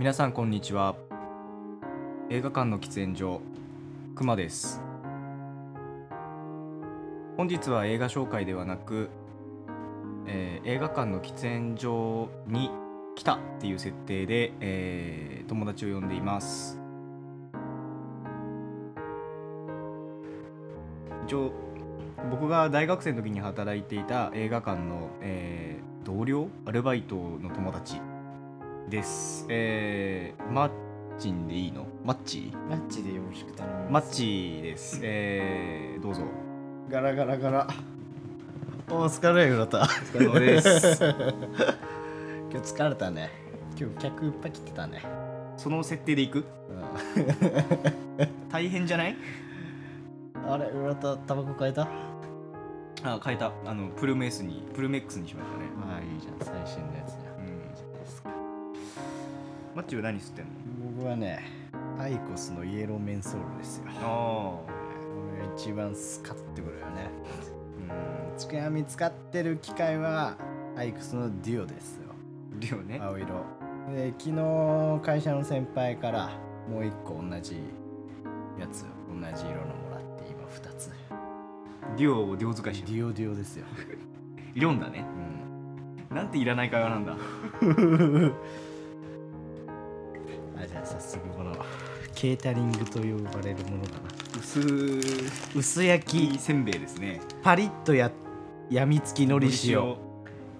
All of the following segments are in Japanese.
皆さんこんにちは。映画館の喫煙所くまです。本日は映画紹介ではなく、えー映画館の喫煙所に来たっていう設定で、えー友達を呼んでいます。一応僕が大学生の時に働いていた映画館の、えー同僚アルバイトの友達です。えー、マッチンでいいの？マッチ？マッチでよろしく頼みマッチです。えー、どうぞ。ガラガラガラ。お疲れ浦田。お疲れ様です。今日疲れたね。今日客いっぱい来てたね、その設定でいく？大変じゃない？あれ浦田タバコ変えた？あ変えた。あのプルメスにプルメックスにしましたね。まあいいじゃん。最新のやつじマッチは何吸ってんの？僕はねアイコスのイエローメンソールですよ。あこれが一番スカッてくるよね。うん。つくやみ使ってる機械はアイコスのデュオですよ。あ量ね。青色。で昨日会社の先輩からもう一個同じやつ同じ色のもらって今2つ。量を量使いしデュオデュオですよ、てるんだね。うん、なんていらない会話なんだ あじゃあ早速このケータリングと呼ばれるものだな。薄薄焼き。いせんべいですね。パリッとややみつきのり塩。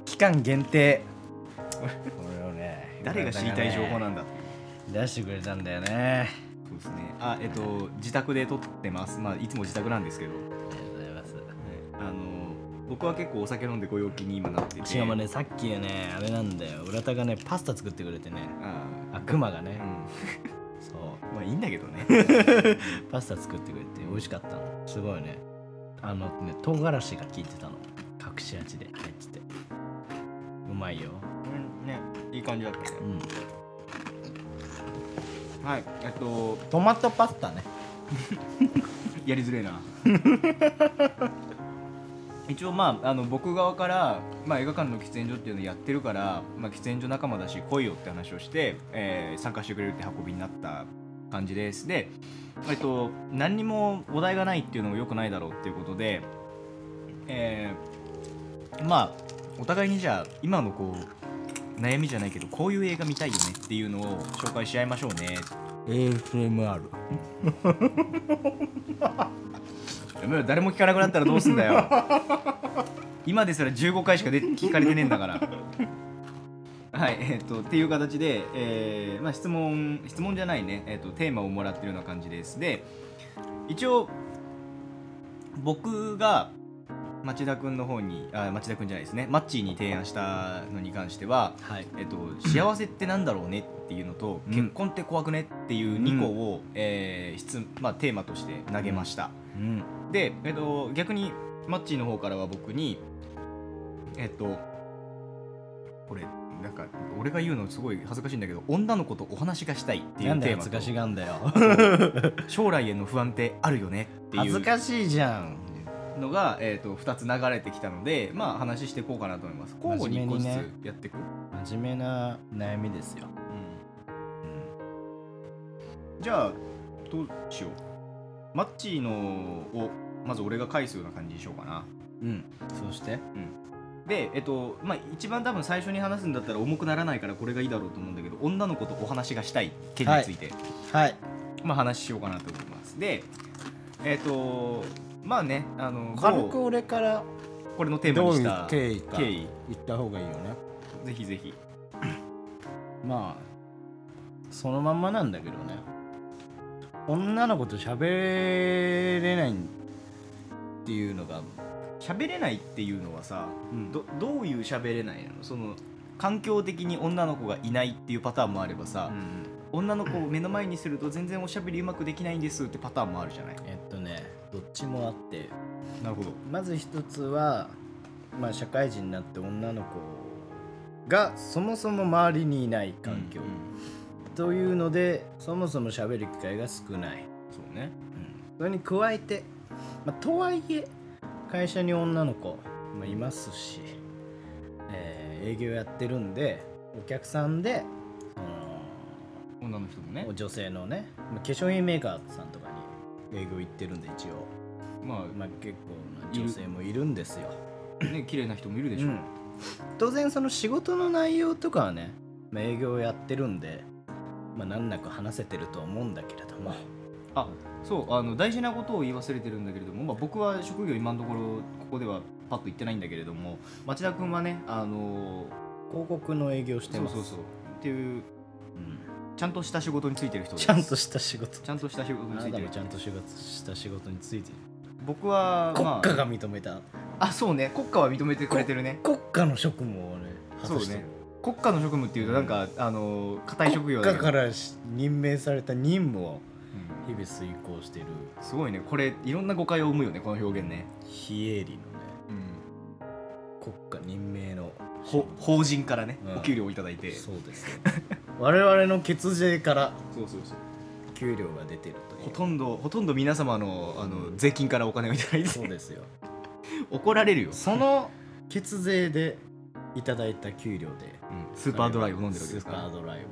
期間限定。これをね 誰が知りたい情報なんだ。出してくれたんだよね。そうですね。あえっと自宅で撮ってます。まあいつも自宅なんですけど、ありがとうございます。あの僕は結構お酒飲んでご陽気に今なってて。しかもねさっきねあれなんだよ。浦田がねパスタ作ってくれてね。ああ。クマがね、う そんまあいいんだけどね。う パスタ作ってくれて美味しかったの。すごいね。あのね唐辛子が効いてたの。隠し味で入ってて。うまいよ。うんねいい感じだったね。うん。はいえっと。トマトパスタね。やりづれえな一応まああの僕側から、まあ、映画館の喫煙所っていうのをやってるから、まあ、喫煙所仲間だし来いよって話をして、えー参加してくれるって運びになった感じです。で、えっと、何にもお題がないっていうのもよくないだろうっていうことで、えーまあお互いにじゃあ今のこう悩みじゃないけどこういう映画見たいよねっていうのを紹介し合いましょうね。ASMR 誰も聞かなくなったらどうすんだよ。今ですら15回しかで聞かれてねえんだから。はいえっ、とっていう形で、えーまあ、質問質問じゃないね、えー、とテーマをもらってるような感じです。で一応僕が町田君の方にあ町田君じゃないですね。マッチーに提案したのに関しては、はい。えっと、幸せってなんだろうねっていうのと、うん。結婚って怖くねっていう2個を、えー質まあ、テーマとして投げました、うんで、えっと、逆にマッチーの方からは僕にえっとこれなんか俺が言うのすごい恥ずかしいんだけど女の子とお話がしたいっていなうんテーマで恥ずかしとがんだよ。将来への不安ってあるよねっていう。恥ずかしいじゃん。のが、えっと2つ流れてきたのでまあ話していこうかなと思います。交互に1個ずつやっていく、真面目な悩みですよ、じゃあどうしようマッチーのをまず俺が返すような感じにしようかな。うん、そして。で、えっとまあ、一番多分最初に話すんだったら重くならないからこれがいいだろうと思うんだけど女の子とお話がしたい件について、はい。まあ、話しようかなと思います。でえっとまあねあの軽く某俺からこれのテーマにした経緯か経緯。言った方がいいよね。ぜひぜひ。まあそのまんまなんだけどね女の子と喋れないっていうのが、喋れないっていうのはさうん。どどういう喋れないなの？その環境的に女の子がいないっていうパターンもあればさ、女の子を目の前にすると全然おしゃべりうまくできないんですってパターンもあるじゃない？えっとねどっちもあって。なるほど。まず一つは、まあ、社会人になって女の子がそもそも周りにいない環境、うんうんというのでそもそも喋る機会が少ない、そうね。それに加えて、まあ、とはいえ会社に女の子もいますし、えー営業やってるんでお客さんでその人もね。女性のね化粧品メーカーさんとかに営業行ってるんで一応、ままあ、結構な女性もいるんですよ、あね綺麗な人もいるでしょ、うん。当然その仕事の内容とかはね、まあ、営業やってるんで、まあ、難なく話せてると思うんだけれども。あそうあの大事なことを言い忘れてるんだけれども、まあ、僕は職業今のところここではパッと言ってないんだけれども町田君はねあの広告の営業してます。そうそうそう。っていううん。ちゃんとした仕事についてる人です。ちゃんとした仕事。ちゃんとした仕事についてる。もちゃんとした仕事についてる。僕は国ま家が認めた、ああそうね。国家は認めてくれてるね。国家の職務をねそう果たしてる。ね国家の職務っていうとなんか、あの硬い職業だからし任命された任務をうん。日々遂行している。すごいね。これいろんな誤解を生むよねこの表現ね、非営利のね。うん、国家任命のほ法人からね、うん。お給料をいただいて。そうですよ。我々の血税からそうそうそう。給料が出てるという。ほとんどほとんど皆様のあの税金からお金をいただいて。そうですよ。怒られるよ、その血税でいただいた給料でうん。スーパードライを飲んでるわけですから。スーパードライを飲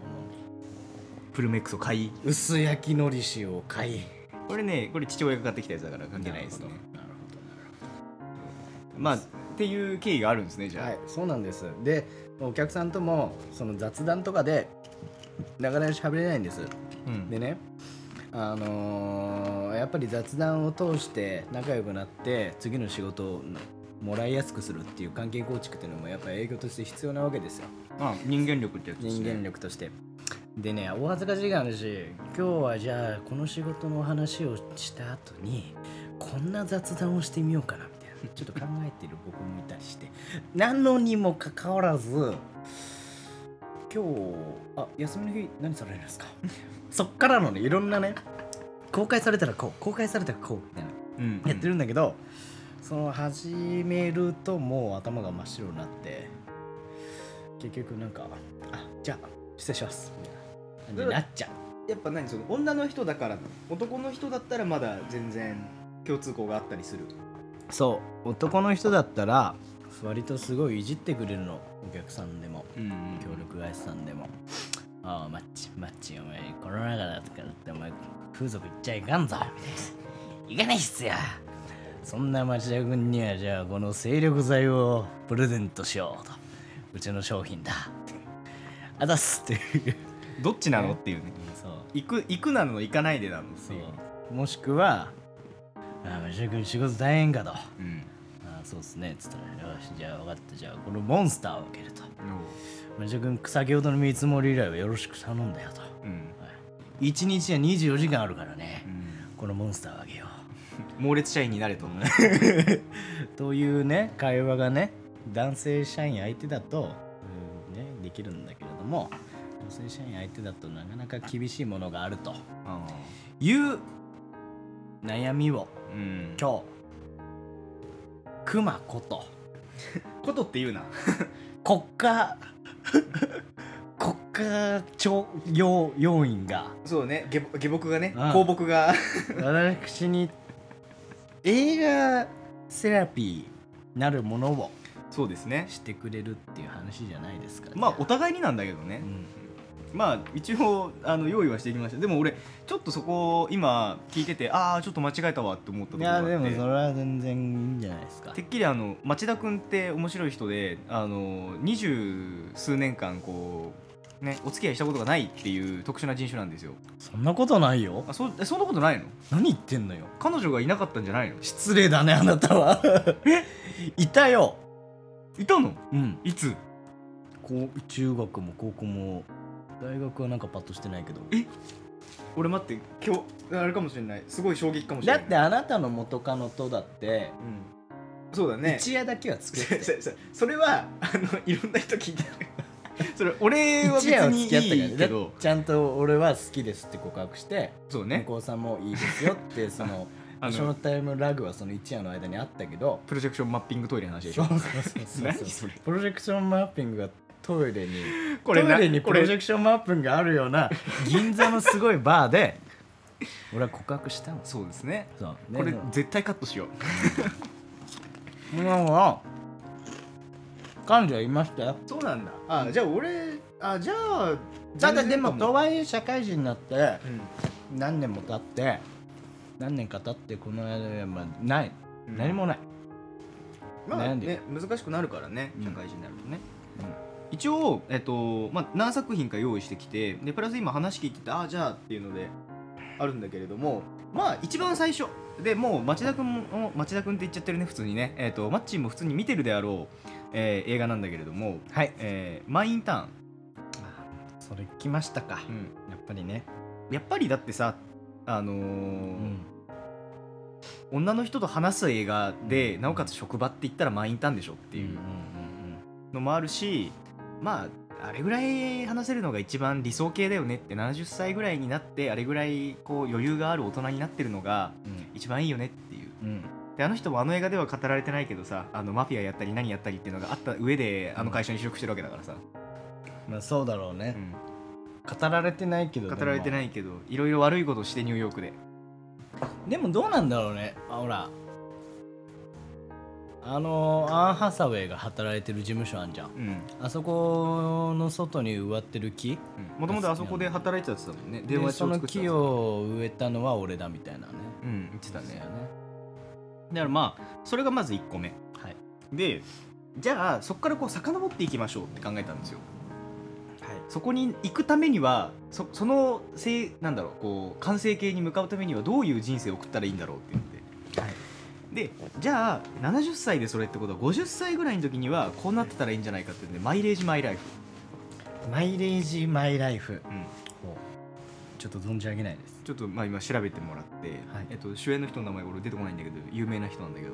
プルメックスを買い。み薄焼きのり塩を買い。これねこれ父親が買ってきたやつだから関係ないですね。なるまあっていう経緯があるんですねじゃあ、ほどはいそうなんです。でお客さんともその雑談とかでなかなか喋れないんです。うん。でねあのーやっぱり雑談を通して仲良くなって次の仕事をもらいやすくするっていう関係構築っていうのもやっぱり営業として必要なわけですよ。まあ人間力ってやつです人ね間力として。でねお恥ずかしい話。今日はじゃあこの仕事の話をした後にこんな雑談をしてみようかなみたいな。ちょっと考えてる僕もいたりして。なのにもかかわらず今日あ休みの日何されるんですか？そっからのねいろんなね公開されたらこう公開されたらこうみたいな。うん。やってるんだけど、その始めるともう頭が真っ白になって結局なんかあじゃあ失礼しますみたいな感じになっちゃう。やっぱ何その女の人だから男の人だったらまだ全然共通項があったりする。そう。男の人だったら割とすごいいじってくれるの。お客さんでも。うん協力会社さんでも。ああマッチマッチお前コロナ禍だからってお前風俗行っちゃいかんぞ。みたいな行かないっすよ。そんな町田君にはじゃあこの精力剤をプレゼントしようとうちの商品だ。あざっすっていう。どっちなの？っていうね。そう。行く行くなの行かないでなのってそいう。う。もしくはあ町田君仕事大変かと。あうん。そうっすね。っつったらよしじゃあ分かった。じゃあこのモンスターをあげると。町田君先ほどの見積もり依頼をよろしく頼んだよと。うん。1日は24時間あるからね。うん。このモンスターをあげよ 猛烈社員になれとう。というね会話がね男性社員相手だと、うん。ね、できるんだけれども女性社員相手だとなかなか厳しいものがあるとあいう悩みをーうん。今日熊こと ことって言うな。国家 国家徴用要員がそうね。下下僕がねうん。公僕が。私に映画セラピーなるものをそうですね。してくれるっていう話じゃないですか、まあお互いになんだけどね。うん。まあ一応あの用意はしてきました。でも俺ちょっとそこを今聞いててああちょっと間違えたわって思ったとこいろがあって。やでもそれは全然いいんじゃないですか。てっきりあの町田君って面白い人であの二十数年間こうねお付き合いしたことがないっていう特殊な人種なんですよ。そんなことないよ。あそえそんなことないの？何言ってんのよ。彼女がいなかったんじゃないの？失礼だねあなたは。え？いたよいたの？うん。いつ？こう中学も高校も。大学はなんかパッとしてないけど。え？俺待って今日あれかもしれない。すごい衝撃かもしれない。だってあなたの元カノとだって。うん。そうだね。一夜だけは付き合って。それはあのいろんな人聞いてる。それ俺は別一夜はに付き合ったからね。いいけど。ちゃんと俺は好きですって告白して向そうね。こうさんもいいですよってその あショーのタイムラグはその一夜の間にあったけどプロジェクションマッピングトイレの話でしょ？そうそうそうそう。何それ？プロジェクションマッピングがトイレにこれなトイレにプロジェこクションマッピングがあるような銀座のすごいバーで俺は告白したの。れそうですね。そう。これで絶対カットしよう。もう彼女はいました？よそうなんだ。あじゃあ俺あじゃあただでもとはいえ社会人になってうん。何年も経って何年か経ってこの間まあない。何もない、まあね難しくなるからねうん。社会人になるとね、一応、えっとまあ、何作品か用意してきてでプラス今話聞いててああじゃあっていうのであるんだけれどもまあ一番最初でもう町田君も町田君って言っちゃってるね普通にね、えっとマッチンも普通に見てるであろう、えー映画なんだけれども、はい。えーマインターン、それ来ましたか、やっぱりね。やっぱりだってさあのーうん。女の人と話す映画で、うん。なおかつ職場って言ったらマインターンでしょっていうのもあるしまああれぐらい話せるのが一番理想形だよねって70歳ぐらいになってあれぐらいこう余裕がある大人になってるのが一番いいよねっていう。うん。うんであの人もあの映画では語られてないけどさあのマフィアやったり何やったりっていうのがあった上であの会社に就職してるわけだからさ、まあそうだろうね、うん語られてないけど語られてないいけどいろいろ悪いことしてニューヨークで。でもどうなんだろうね。あほら。あのアン・ハサウェイが働いてる事務所あんじゃん。うん。あそこの外に植わってる木。もともとあそこで働いてたってたもんね。電話でその木を植えたのは俺だみたいなね。うん言ってたね。ね。だからまあそれがまず1個目。はい。でじゃあそこからこう遡っていきましょうって考えたんですよ。はいそこに行くためにはそそのせいなんだろうこう完成形に向かうためにはどういう人生を送ったらいいんだろうって言ってはい。でじゃあ70歳でそれってことは50歳ぐらいの時にはこうなってたらいいんじゃないかっていうんでマイレージマイライフ、マイレージマイライフ。うん、ちょっと存じ上げないです。ちょっとまあ今調べてもらって、はい。えっと、主演の人の名前俺出てこないんだけど有名な人なんだけど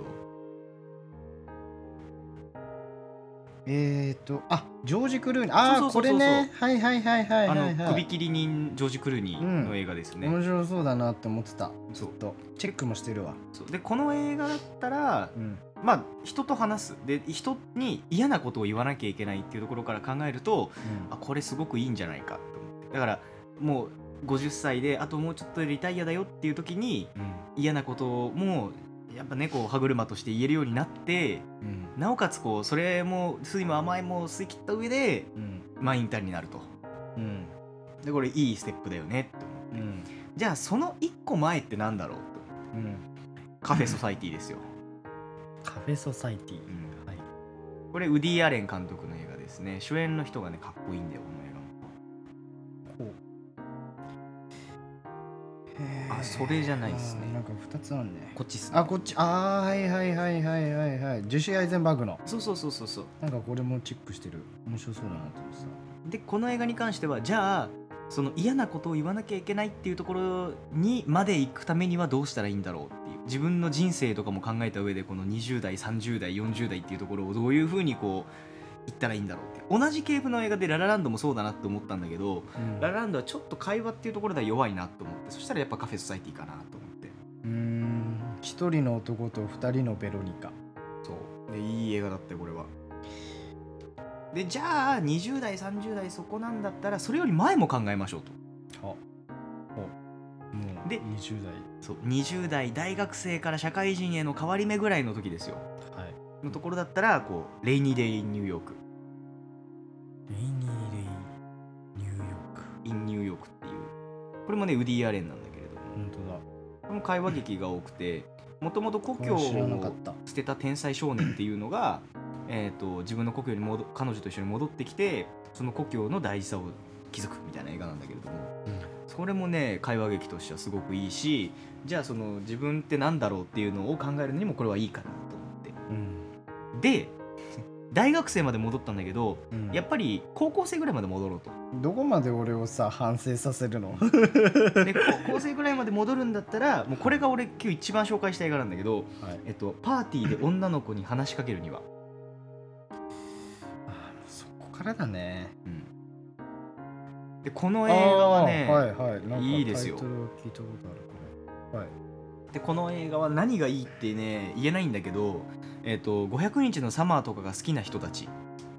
えーとあジョージ・クルーニー。ああこれね。はいはいはいはいあはい、はい、の首切り人ジョージ・クルーニーの映画ですね、面白そうだなって思ってた。そう。とチェックもしてるわ。そう。でこの映画だったらうん。まあ人と話す。で人に嫌なことを言わなきゃいけないっていうところから考えるとあこれすごくいいんじゃないかと思って。だからもう50歳であともうちょっとでリタイアだよっていう時にうん。嫌なこともやっぱねこう歯車として言えるようになってうん。なおかつこうそれも酸いも甘いも吸い切った上でうん。マインターンになると。うん。でこれいいステップだよねって思ってうん。じゃあその1個前ってなんだろうと。うん。カフェソサイティですよ、カフェソサイティ。うん。はい。これウディ・アレン監督の映画ですね。主演の人がねかっこいいんだよこの映画もこあそれじゃないっすね。なんか二つあるね。こっちっすね。あこっち。あーはいはいはいはいはい。はいジェシー・アイゼンバーグの。そうそうそうそうそう。なんかこれもチェックしてる。面白そうだなと思ってさ。でこの映画に関してはじゃあその嫌なことを言わなきゃいけないっていうところにまで行くためにはどうしたらいいんだろうっていう。自分の人生とかも考えた上でこの20代30代40代っていうところをどういうふうにこう言ったらいいんだろうって。同じ系譜の映画でララランドもそうだなって思ったんだけどララランドはちょっと会話っていうところでは弱いなと思ってそしたらやっぱカフェソサイティかなと思って。うーん。一人の男と二人のベロニカ。そう。でいい映画だったよこれは。でじゃあ20代30代そこなんだったらそれより前も考えましょうと。は。もうで20そう20代大学生から社会人への変わり目ぐらいの時ですよのところだったらこうレイニーデイ・イン・ニューヨーク。レイニー・レイニューヨーク。イン・ニューヨークっていう。これもねウディ・アレンなんだけれども。本当だ。これも会話劇が多くてもともと故郷をた。捨てた天才少年っていうのがえーと自分の故郷に戻彼女と一緒に戻ってきてその故郷の大事さを気づくみたいな映画なんだけれども。それもね会話劇としてはすごくいいしじゃあその自分ってなんだろうっていうのを考えるのにもこれはいいかなとで大学生まで戻ったんだけどうん。やっぱり高校生ぐらいまで戻ろうと。どこまで俺をさ反省させるの？で 高校生ぐらいまで戻るんだったらもうこれが俺今日一番紹介した映画なんだけど、はい。えっと、パーティーで女の子に話しかけるには、あそこからだね。でこの映画はね、はいはい。いいですよ。でこの映画は何がいいってね言えないんだけど、えっと、500日のサマーとかが好きな人たち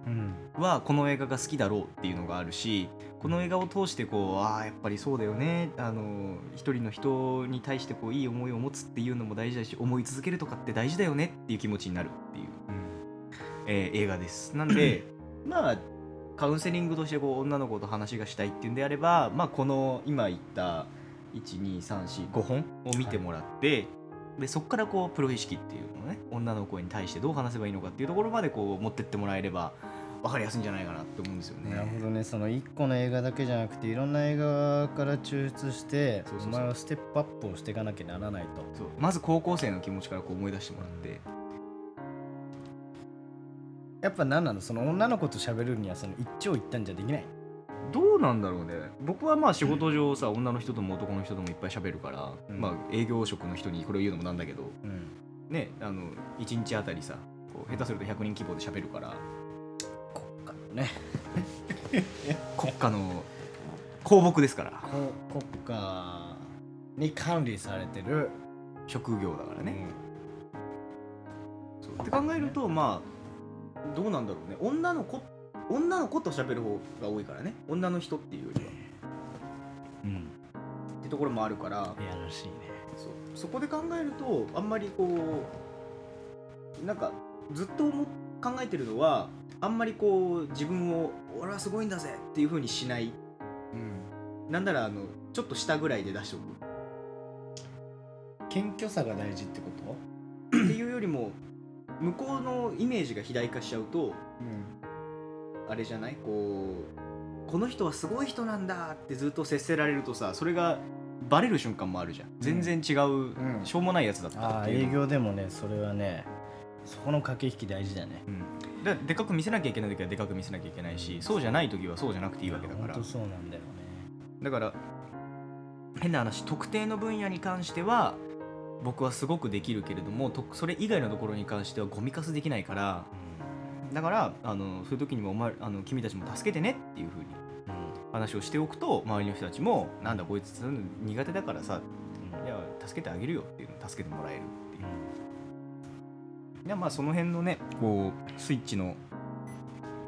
うん。はこの映画が好きだろうっていうのがあるしこの映画を通してこうああやっぱりそうだよね。あの一人の人に対してこういい思いを持つっていうのも大事だし思い続けるとかって大事だよねっていう気持ちになるっていう、えー映画です。なんで まあカウンセリングとしてこう女の子と話がしたいっていうんであれば、まあ、この今言った12345本を見てもらって、でそこからこうプロ意識っていうのをね女の子に対してどう話せばいいのかっていうところまでこう持ってってもらえれば分かりやすいんじゃないかなって思うんですよね。なるほどね。その1個の映画だけじゃなくていろんな映画から抽出してお前はステップアップをしていかなきゃならないと。そう。まず高校生の気持ちからこう思い出してもらって、やっぱ何なの？その女の子と喋るにはその一長一短じゃできないどうなんだろうね。僕はまあ仕事上さ、女の人とも男の人ともいっぱい喋るから、うん。まあ営業職の人にこれを言うのもなんだけどうん。ねあの1日あたりさこう下手すると100人規模で喋るから。国家のね。国家の公僕ですから。こ国家に管理されてる、職業だからね、そう。って考えるとまあどうなんだろうね。女の子女の子と喋る方が多いからね。女の人っていうよりは。うん、うん、ってところもあるから。いやらしいね。そう。そこで考えるとあんまりこうなんかずっと思っ考えてるのはあんまりこう自分を俺はすごいんだぜっていう風にしない。うん。なんならあのちょっと下ぐらいで出しておく。謙虚さが大事ってこと？っていうよりも向こうのイメージが肥大化しちゃうとうんあれじゃない？こうこの人はすごい人なんだってずっと接せられるとさそれがバレる瞬間もあるじゃん。全然違う、ん。しょうもないやつだったっていう。の営業でもねそれはねそこの駆け引き大事だね。うん、だからでかく見せなきゃいけない時はでかく見せなきゃいけないしそうじゃない時はそうじゃなくていいわけだから。本当そうなんだよね。だから変な話特定の分野に関しては僕はすごくできるけれどもとそれ以外のところに関してはゴミかすできないからだからあのそういう時にもお前あの君たちも助けてねっていうふうにうん話をしておくと周りの人たちもなんだこいつ苦手だからさうんいや助けてあげるよっていうのを助けてもらえるっていう。いやまあその辺のねこうスイッチの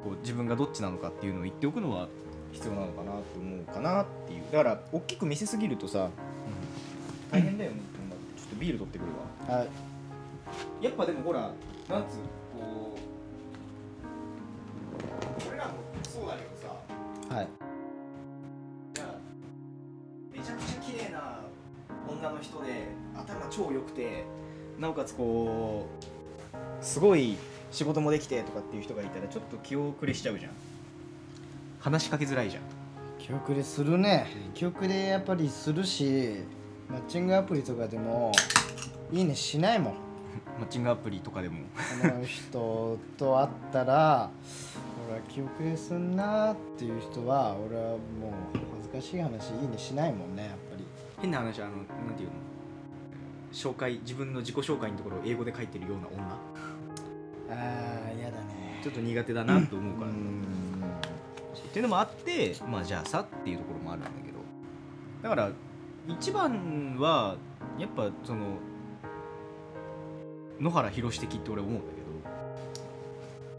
こう自分がどっちなのかっていうのを言っておくのは必要なのかなと思うかなっていう。だから大きく見せすぎるとさ大変だよね、ちょっとビール取ってくるわ。はい。やっぱでもほらなんつうこうそうだけどさはい。じゃあめちゃくちゃ綺麗な女の人で頭超良くてなおかつこうすごい仕事もできてとかっていう人がいたらちょっと気遅れしちゃうじゃん。話しかけづらいじゃん。記憶でするね。記憶でやっぱりするしマッチングアプリとかでもいいねしないもん。マッチングアプリとかでも。この人と会ったら俺は記憶ですんなっていう人は俺はもう恥ずかしい話いいねしないもんねやっぱり。変な話あのなんていうの？紹介自分の自己紹介のところを英語で書いてるような女。あー嫌だね。ちょっと苦手だなと思うから、うん。っていうのもあってまあじゃあさっていうところもあるんだけど。だから一番はやっぱその野原宏的って俺思うんだけ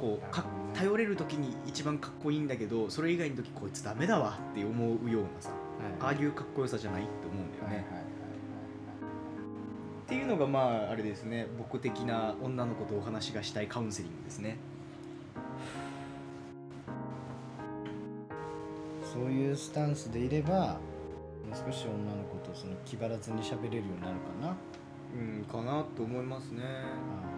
どこうか頼れる時に一番かっこいいんだけどそれ以外の時こいつダメだわって思うようなさああいうかっこよさじゃないって思うんだよね、はいはいはいっていうのがまああれですね。僕的な女の子とお話がしたいカウンセリングですね。そういうスタンスでいればもう少し女の子とその気張らずに喋れるようになるかな。うんかなと思いますね。あー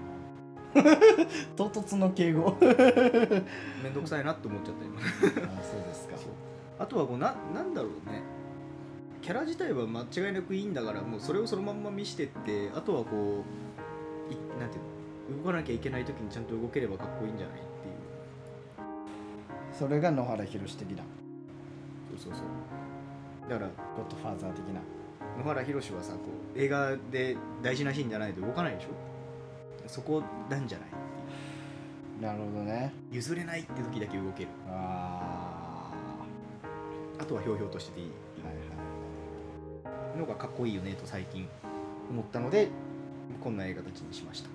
唐突の敬語。あ めんどくさいなって思っちゃった今。そうですか。あとはこうななんだろうね。キャラ自体は間違いなくいいんだからもうそれをそのまんま見してってあとはこういなんていうの動かなきゃいけない時にちゃんと動ければかっこいいんじゃないっていう。それが野原宏的な。そうそうそう。だからゴッドファーザー的な。野原宏はさこう映画で大事なシーンじゃないと動かないでしょ？そこなんじゃない？なるほどね。譲れないって時だけ動ける。ああとはひょうひょうとしてていいはいはいのがかっこいいよねと最近思ったのでこんな映画たちにしました。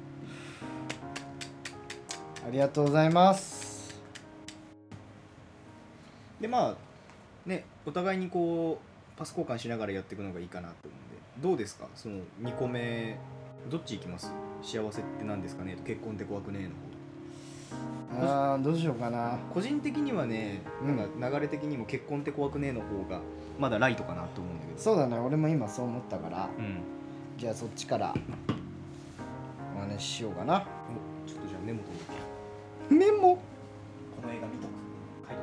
ありがとうございます。でまあねお互いにこうパス交換しながらやっていくのがいいかなと思うんで。どうですか？その2個目どっち行きます？幸せって何ですかね？と結婚って怖くねえの？方あーどうしようかな。個人的にはねうん。なんか流れ的にも結婚って怖くねえの方がまだライトかなと思うんだけど。そうだね。俺も今そう思ったからうん。じゃあそっちからお話ししようかな。おちょっとじゃあメモ取んだけメモ？この映画見とく。はい。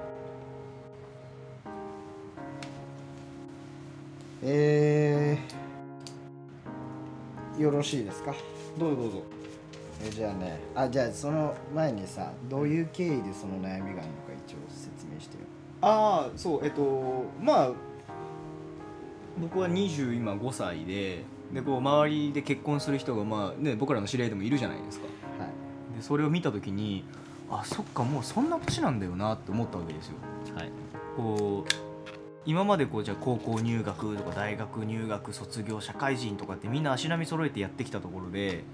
えー、よろしいですか？どうぞどうぞ。えじゃあね。あじゃあその前にさどういう経緯でその悩みがあるのか一応説明してよ。ああそうえっとまあ僕は20今5歳ででこう周りで結婚する人がまあね僕らの知り合いでもいるじゃないですか。はい。でそれを見た時にあそっかもうそんな年なんだよなって思ったわけですよ。はい。こう今までこうじゃあ高校入学とか大学入学卒業社会人とかってみんな足並み揃えてやってきたところで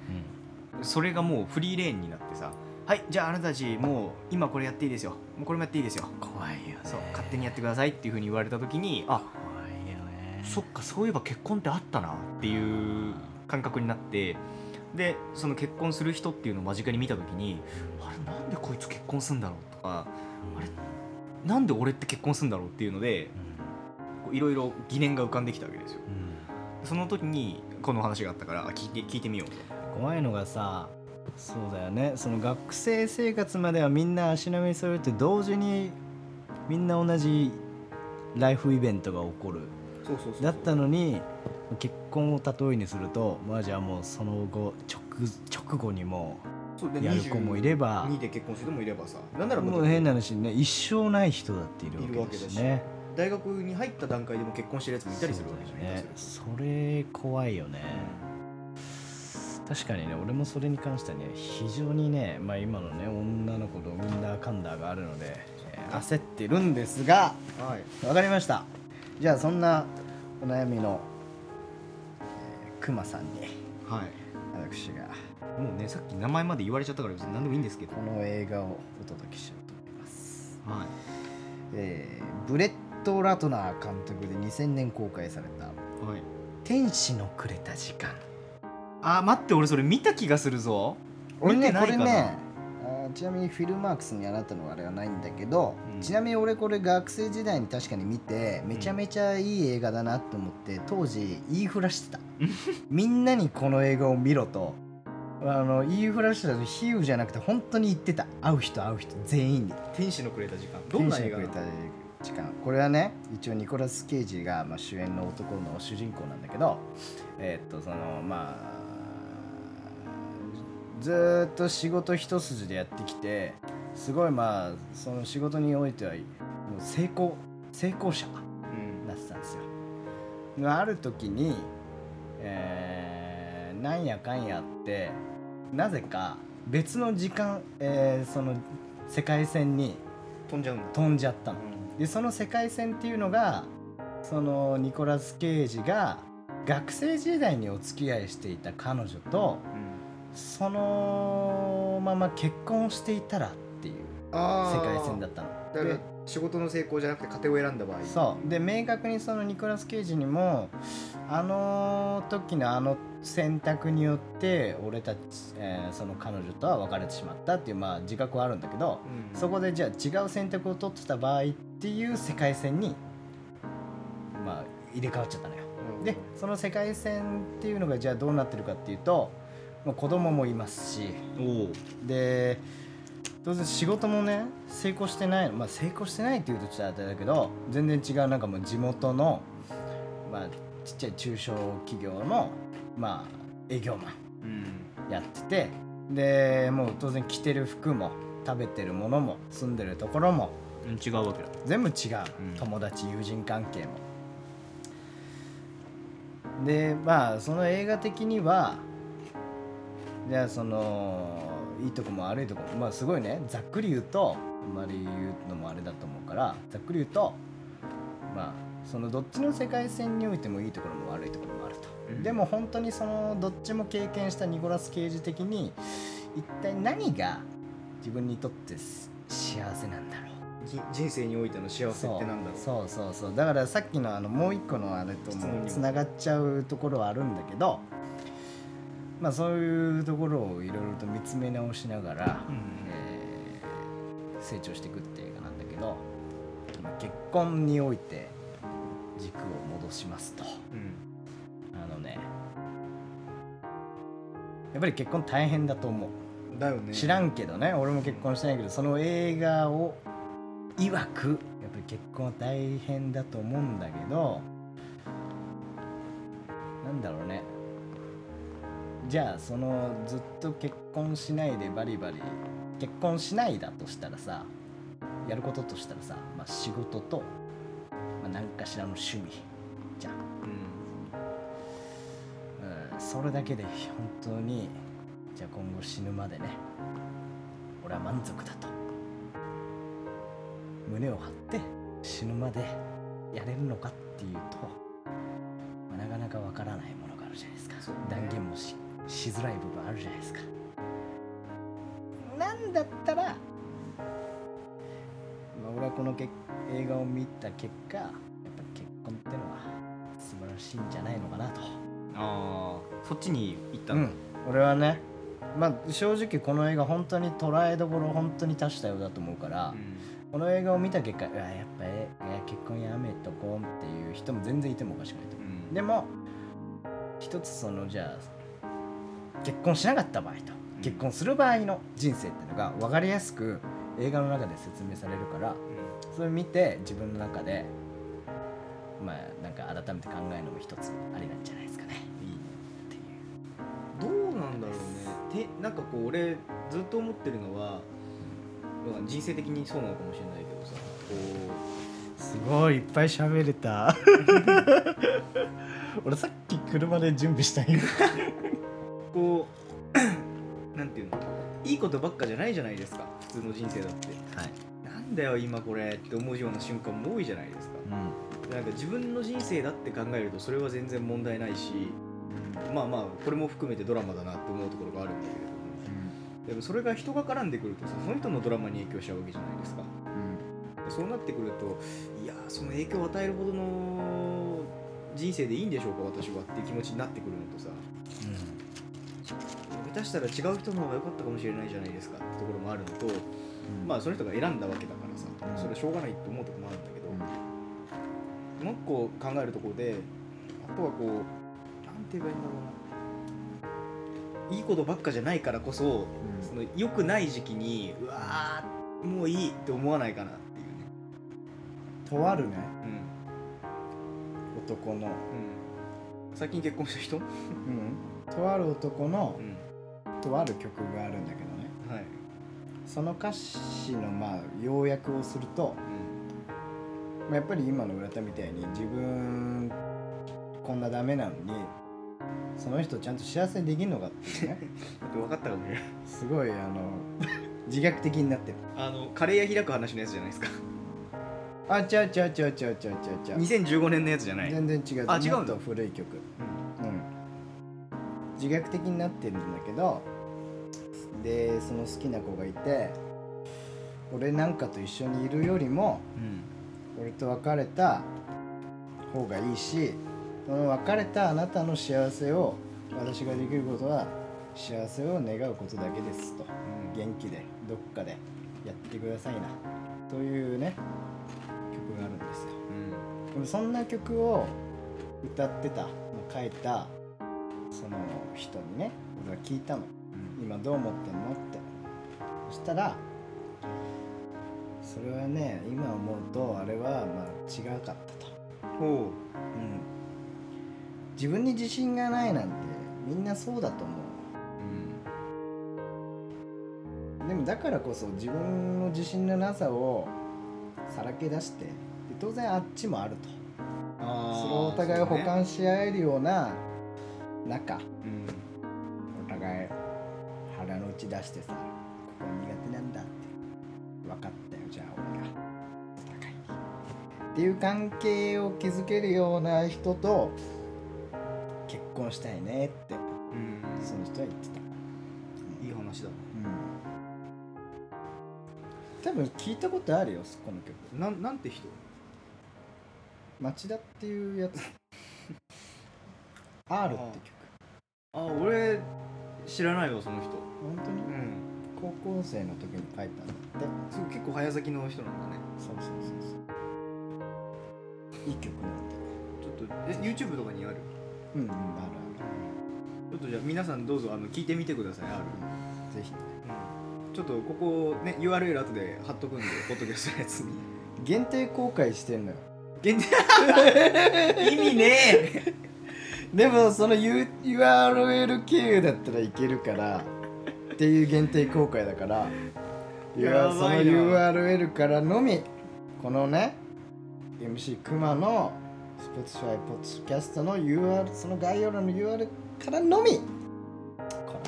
それがもうフリーレーンになってさはいじゃああなたたちもう今これやっていいですよ。もうこれもやっていいですよ。怖いよね。そう勝手にやってくださいっていうふうに言われた時にあ怖いよねそっかそういえば結婚ってあったなっていう感覚になってでその結婚する人っていうのを間近に見た時にあれなんでこいつ結婚すんだろうとかあれなんで俺って結婚すんだろうっていうのでいろいろ疑念が浮かんできたわけですよ。うん、うんその時にこの話があったからあ聞いて聞いてみようと。怖いのがさそうだよね。その学生生活まではみんな足並み揃えて同時にみんな同じライフイベントが起こる。そうそうそうだったのに結婚を例えにするとまあじゃあもうその後直直後にもやる子もいれば22で結婚する人もいればさ。なんならもう変な話ね一生ない人だっているわけですしね大学に入った段階でも結婚してるやつもいたりするわけじゃない？ね。それ怖いよね。確かにね俺もそれに関してはね非常にねまあ今のね女の子とウンダーカンダーがあるので、えー焦ってるんですがはい。わかりました。じゃあそんなお悩みの、えー、クマさんにはい。私が。もうねさっき名前まで言われちゃったから別に何でもいいんですけど。この映画をお届けしようと思います、はい。えーブレッド・ラトナー監督で2000年公開されたはい「天使のくれた時間」あ待って俺それ見た気がするぞ。俺ねこ見てないかな。れねあーちなみにフィルマークスにあなたのあれはないんだけど、うん。ちなみに俺これ学生時代に確かに見てめちゃめちゃいい映画だなと思って当時言いふらしてた。みんなにこの映画を見ろと。あの言いふらしてた比喩じゃなくて本当に言ってた。会う人会う人全員に。天使のくれた時間。どんな映画なの？天使のくれた時間。これはね一応ニコラス・ケイジが、まあ、主演の男の主人公なんだけどえーっとそのまあずーっと仕事一筋でやってきてすごいまあその仕事においてはもう成功成功者うんなってたんですよ。がある時に、えーなんやかんやってなぜか別の時間、えーその世界線に飛んじゃうんだ。飛んじゃったのでその世界線っていうのがそのニコラス・ケイジが学生時代にお付き合いしていた彼女とそのまま結婚していたらっていうあ世界線だったの。仕事の成功じゃなくて家庭を選んだ場合。そう。で明確にそのニコラス・ケイジにもあの時のあの選択によって俺たち、えーその彼女とは別れてしまったっていうまあ自覚はあるんだけどうん。そこでじゃあ違う選択を取ってた場合っていう世界線にまあ入れ替わっちゃったのよ。でその世界線っていうのがじゃあどうなってるかっていうと、まあ、子供もいますしで当然仕事もね成功してないまあ成功してないっていうとちょっとあれだけど全然違うなんかもう地元のまあちっちゃい中小企業のまあ営業マうん。ンやっててでもう当然着てる服も食べてるものも住んでるところもうん違うわけだ。全部違う、うん。友達友人関係も。でまあその映画的にはじゃあそのいいとこも悪いとこもまあすごいね。ざっくり言うとあんまり言うのもあれだと思うからざっくり言うとまあそのどっちの世界線においてもいいところも悪いところもあると、うん。でも本当にそのどっちも経験したニコラス・ケイジ的に一体何が自分にとって幸せなんだろう。じ人生においての幸せってなんだろう。そうそうそうだからさっきのあのもう一個のあれともつながっちゃうところはあるんだけどまあそういうところをいろいろと見つめ直しながら、うん。えー成長していくって映画なんだけどまあ結婚において軸を戻しますと。うん。あのねやっぱり結婚大変だと思う。だよね。知らんけどね俺も結婚してないけどその映画を曰くやっぱり結婚は大変だと思うんだけどなんだろうねじゃあそのずっと結婚しないでバリバリ結婚しないだとしたらさやることとしたらさ、まあ、仕事と、まあ、何かしらの趣味じゃん。うん。うん。それだけで本当にじゃあ今後死ぬまでね俺は満足だと。胸を張って死ぬまでやれるのかっていうと、まあなかなかわからないものがあるじゃないですか、ね。断言もししづらい部分あるじゃないですか。なんだったら、まあ、俺はこのけ映画を見た結果やっぱり結婚ってのは素晴らしいんじゃないのかなと。ああそっちに行ったの？うん、俺はねまあ正直この映画本当に捉えどころ本当に多種多様だと思うから、この映画を見た結果やっぱえいや結婚やめとこうっていう人も全然いてもおかしくないと思う。うん。でも一つそのじゃあ結婚しなかった場合とうん。結婚する場合の人生っていうのが分かりやすく映画の中で説明されるからそれを見て自分の中でまあなんか改めて考えるのも一つありなんじゃないですかね。いいっていう。どうなんだろうね。てなんかこう俺ずっと思ってるのはまあ人生的にそうなのかもしれないけどさこすごいいっぱい喋れた。俺さっき車で準備したんことばっかじゃないじゃないですか。普通の人生だって。はい、なんだよ今これって思うような瞬間も多いじゃないですか。うん。なんか自分の人生だって考えるとそれは全然問題ないしまあまあこれも含めてドラマだなって思うところがあるんだけれども。でもそれが人が絡んでくるとさその人のドラマに影響しちゃうわけじゃないですか。でそうなってくるといやーその影響を与えるほどの人生でいいんでしょうか私はっていう気持ちになってくるのとさ下手したら違う人の方が良かったかもしれないじゃないですかってところもあるのとまあその人が選んだわけだからさうん。それはしょうがないって思うところもあるんだけど、もう一個考えるところであとはこうなんて言えばいいんだろうな。いいことばっかじゃないからこそその良くない時期にうわーもういいって思わないかなっていうね。とあるね。うん。男の、うん。最近結婚した人？うん。うん、とある男のとある曲があるんだけどね。はい。その歌詞のまあ要約をすると、まあ、やっぱり今の浦田みたいに自分こんなダメなのにその人ちゃんと幸せにできるのかっていうね。うん分かったかもしれないすごいあの 自虐的になってる。あのカレー屋開く話のやつじゃないですか？あちゃうちゃうちゃうちゃうちゃうちゃう。ちゃう2015年のやつじゃない？全然違う。あ違うと古い曲。うんうん自虐的になってるんだけどでその好きな子がいて俺なんかと一緒にいるよりもうん。俺と別れた方がいいしその別れたあなたの幸せを私ができることは幸せを願うことだけですと。元気でどっかでやってくださいな。というね曲があるんですよ。うん。でもそんな曲を歌ってた書いたその人にね俺は聞いたの。うん。今どう思ってんのって。そしたらそれはね今思うとあれはまあ違うかったと、ほう。ん、自分に自信がないなんてみんなそうだと思う。うん。うでもだからこそ自分の自信のなさをさらけ出してで当然あっちもあると。あそれをお互い補完し合えるような仲うん。お互い腹の内出してさここ苦手なんだって分かったよじゃあ俺が。お互い。にっていう関係を築けるような人と結婚したいねってうん。その人は言ってた、いい話だうん、多分聞いたことあるよこの曲。ななんて人？町田っていうやつ R って曲。あ俺知らないわその人。本当に？うん。高校生の時に書いたんだって。そう結構早咲きの人なんだね。そうそうそうそう。いい曲なんでちょっとえ YouTube とかにある？うんうんあるちょっとじゃあ皆さんどうぞあの聞いてみてくださいある、あるぜひね。ちょっとここね URL 後で貼っとくんで ポッドキャストのやつに。限定公開してんのよ。限定？意味ねでもその U- URL 経由だったらいけるからっていう限定公開だからいややその URL からのみこのね MC クマの Spotify ポッドキャストの URL その概要欄の URL からのみこ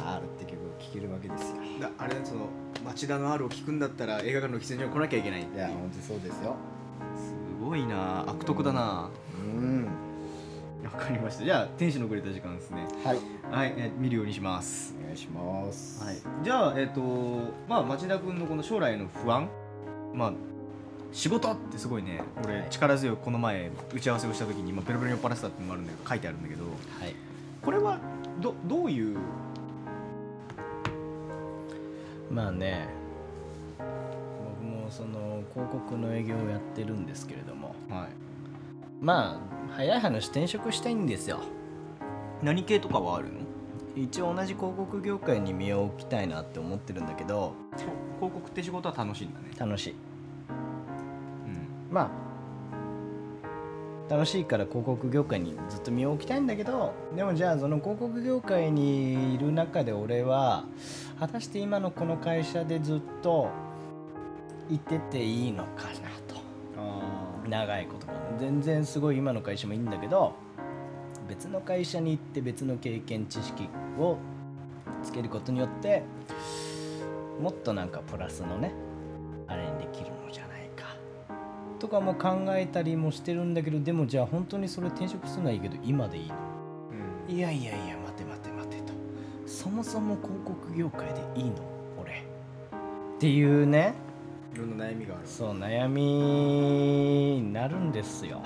の R って曲を聴けるわけですよ。だあれその町田の R を聞くんだったら映画館の喫煙所に来なきゃいけないいや本当にそうですよ。すごいな悪徳だな。うんわかりました。じゃあ天使のくれた時間ですね。はい。はい、え見るようにします。お願いします。はい、じゃあえっ、とまあ町田君のこの将来の不安。まあ仕事ってすごいね俺はい。力強くこの前打ち合わせをした時に、まあ、ベロベロに酔っ払ってたってのもあるんだけど書いてあるんだけどはい。これはどどういう？まあね僕もその広告の営業をやってるんですけれども。はいまあ早い話転職したいんですよ。何系とかはあるの？一応同じ広告業界に身を置きたいなって思ってるんだけど。広告って仕事は楽しいんだね。楽しい。うん。まあ楽しいから広告業界にずっと身を置きたいんだけどでもじゃあその広告業界にいる中で俺は果たして今のこの会社でずっといてていいのかな？長いことか全然すごい今の会社もいいんだけど別の会社に行って別の経験知識をつけることによってもっとなんかプラスのねあれにできるのじゃないか。とかも考えたりもしてるんだけどでもじゃあ本当にそれ転職するのはいいけど今でいいの？うん。いやいやいや待て待て待てと。そもそも広告業界でいいの？俺。っていうねいろんな悩みがあるそう悩みになるんですよ。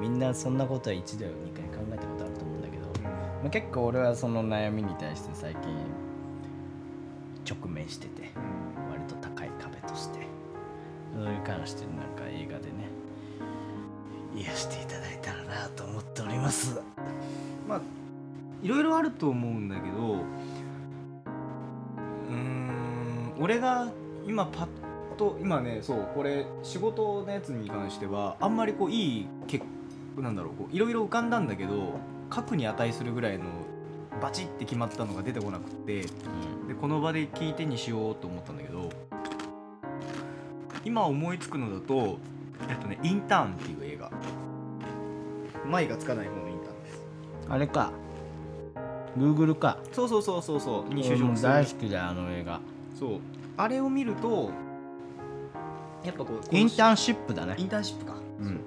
みんなそんなことは一度や二回考えたことあると思うんだけど、まあ、結構俺はその悩みに対して最近直面してて割と高い壁としてそれに関してなんか映画でね癒していただいたらなと思っております。まあいろいろあると思うんだけどうーん俺が今パッと今ねそうこれ仕事のやつに関してはあんまりこういい結なんだろうこういろいろ浮かんだんだけど核に値するぐらいのバチって決まったのが出てこなくってでこの場で聞いてにしようと思ったんだけど今思いつくのだとえっとね「インターン」っていう映画。前がつかない方のインターンです。あれか。Google か。そうそうそうそうそう。に就俺も職する。大好きだよあの映画。そう。あれを見るとやっぱこうインターンシップだね。インターンシップか、うん。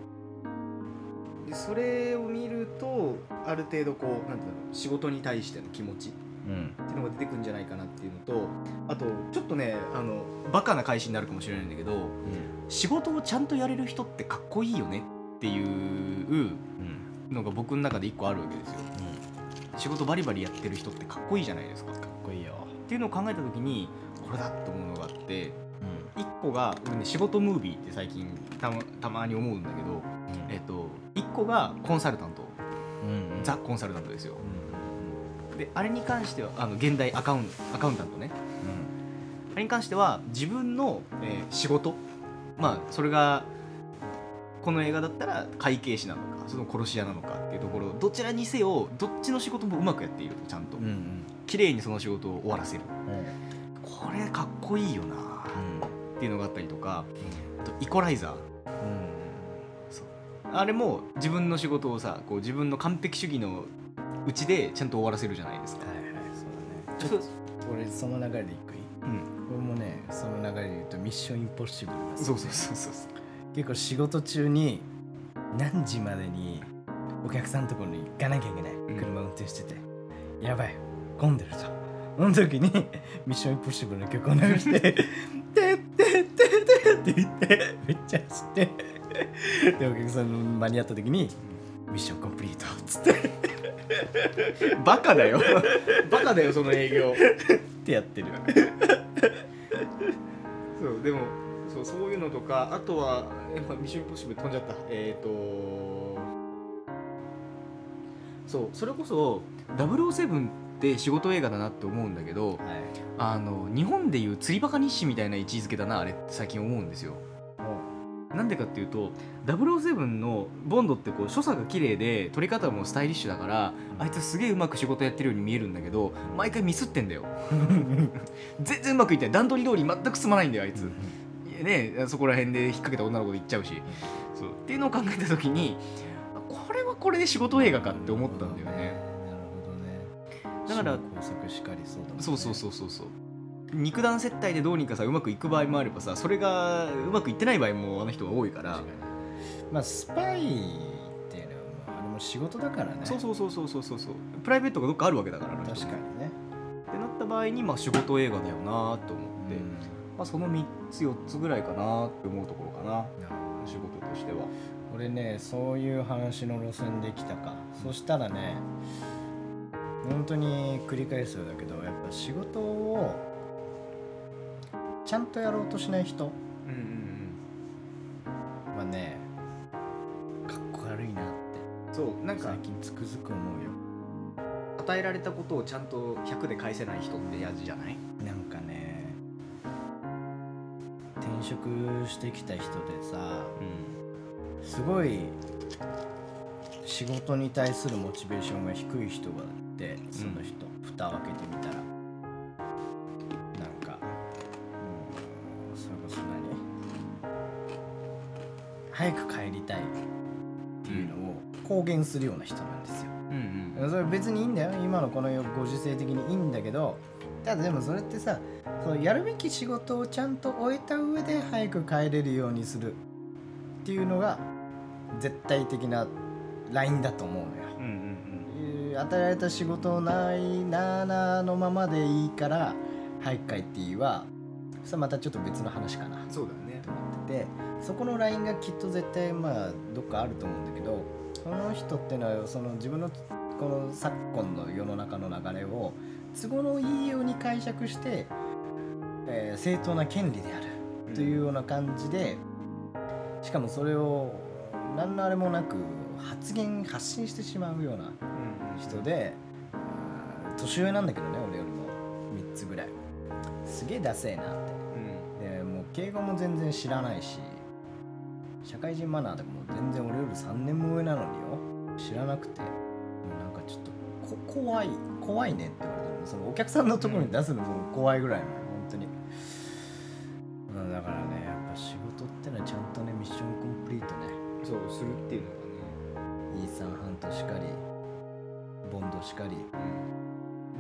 でそれを見るとある程度こうなんていうの仕事に対しての気持ちっうん。ていうのが出てくるんじゃないかなっていうのとあとちょっとねあのバカな返しになるかもしれないんだけど仕事をちゃんとやれる人ってかっこいいよねっていううん。のが僕の中で一個あるわけですよ。仕事バリバリやってる人ってかっこいいじゃないですか。かっこいいよ。っていうのを考えた時にこれだと思うのがあってう一個が、俺ね、仕事ムービーって最近たまたまに思うんだけど、ん。えっと、一個がコンサルタント、うんうん。ザ・コンサルタントですよ。うんであれに関してはあの現代アカウンアカウンタントね。あれに関しては自分の、えー仕事まあそれがこの映画だったら会計士なのかその殺し屋なのかっていうところどちらにせよどっちの仕事もうまくやっているとちゃんと、うんうん。綺麗にその仕事を終わらせる。うん。これかっこいいよなっていうのがあったりとかあとイコライザー。あれも自分の仕事をさこう自分の完璧主義のうちでちゃんと終わらせるじゃないですか。はいはいそうだね。そう俺その流れでいく？いうん、俺もねその流れで言うとミッションインポッシブルそうそうそうそう結構仕事中に何時までにお客さんのところに行かなきゃいけない、ん。車運転してて。やばい混んでると。その時に ミッションインポッシブルの曲を流して「てってってって」言ってめっちゃ走ってでお客さんの間に合った時に「ミッションコンプリート」っつって。バカだよ。バカだよその営業。ってやってる。そうでもそうそういうのとかあとはミッションインポッシブル飛んじゃった。えっ、とそうそれこそ007って仕事映画だなって思うんだけどはい。あの日本でいう釣りバカ日誌みたいな位置づけだなあれって最近思うんですよ。なんでかっていうと007のボンドってこう所作が綺麗で撮り方もスタイリッシュだからあいつすげえうまく仕事やってるように見えるんだけど毎回ミスってんだよ。全然うまくいってない段取り通り全く進まないんだよあいつ。ねそこら辺で引っ掛けた女の子と行っちゃうし。そう。っていうのを考えた時にこれはこれで仕事映画かって思ったんだよねだから工作しかりそうだもんね。そうそうそうそうそう。肉弾接待でどうにかさうまくいく場合もあればさそれがうまくいってない場合もあの人は多いから。まあスパイっていうのはもうあれも仕事だからね。そうそうそうそうそうそう。そうプライベートがどっかあるわけだから確かにね。ってなった場合にまあ仕事映画だよなと思って、まあ、その3つ4つぐらいかなって思うところかな。うん仕事としては。俺ねそういう話の路線できたか。そしたらね本当に繰り返すようだけどやっぱ仕事をちゃんとやろうとしない人。うんうんはねかっこ悪いなっうんそうなんか。て最近つくづく思うよ。与えられたことをちゃんと100で返せない人ってやじじゃない？なんかね転職してきた人でさうん。すごい仕事に対するモチベーションが低い人がいてその人、蓋を開けてみたら。なんかうんそれこそ何？早く帰りたいっていうのを公言するような人なんですよ。うんうん。それ別にいいんだよ。今のこのご時世的にいいんだけどただでもそれってさそうやるべき仕事をちゃんと終えた上で早く帰れるようにするっていうのが絶対的なラインだと思うのよ。与えられた仕事をないなあなあのままでいいから早く帰っていいはそれはまたちょっと別の話かな。うんそうだよね。と思っててそこのラインがきっと絶対まあどっかあると思うんだけどその人っていうのはその自分のこの昨今の世の中の流れを都合のいいように解釈して、えー正当な権利であるというような感じで、しかもそれを何のあれもなく発言発信してしまうようなうん人で、年上なんだけどね俺よりも。3つぐらい。すげえダセえなって。うん。でもう敬語も全然知らないし社会人マナーでも全然俺より3年も上なのによ。知らなくて。もうなんかちょっとこ怖い怖いねって言われてるそのお客さんのところに出すのも怖いぐらいなのよ本当に。うんだからねやっぱ仕事ってのはちゃんとねミッションコンプリートね。そうするっていうのがね。イーサン・ハントしかりボンドしかり。うん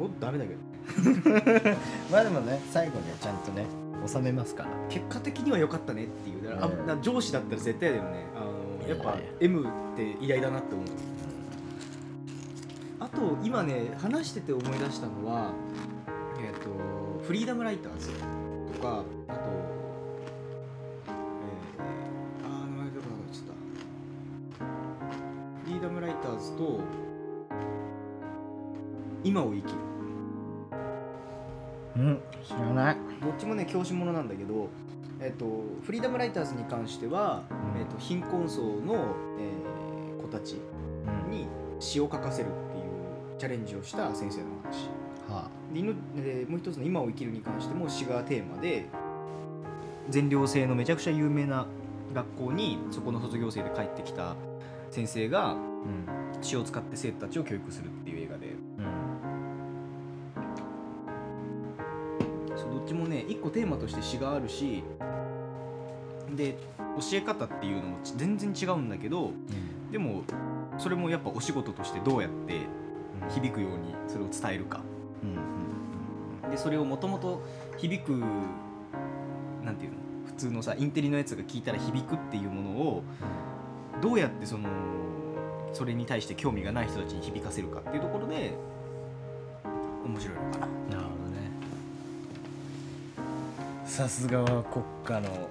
もっとダメだけど。ね まあでもね最後にはちゃんとね収めますから。結果的には良かったねっていう。だか上司だったら絶対だよね。あのやっぱいや。いや M って偉大だなって思う。あと今ね話してて思い出したのはえっ、とフリーダムライターズとかあとえー、あー名前が出なくなっちゃった。フリーダムライターズと今を生きる。うん知らない。どっちもね教師ものなんだけど、えっとフリーダムライターズに関しては、うん。えっと貧困層の、えー子たちに詩を書かせるっていうチャレンジをした先生の話。はでいのでもう一つの「今を生きる」に関しても詩がテーマで全寮制のめちゃくちゃ有名な学校にそこの卒業生で帰ってきた先生があうん。詩を使って生徒たちを教育するっていう映画でちもね一個テーマとして詩があるしで教え方っていうのもち全然違うんだけどでもそれもやっぱお仕事としてどうやって響くようにそれを伝えるか。うんでそれをもともと響くなんていうの？普通のさインテリのやつが聞いたら響くっていうものをどうやってそのそれに対して興味がない人たちに響かせるかっていうところで面白いのかな。なるほど。ねさすがは国家の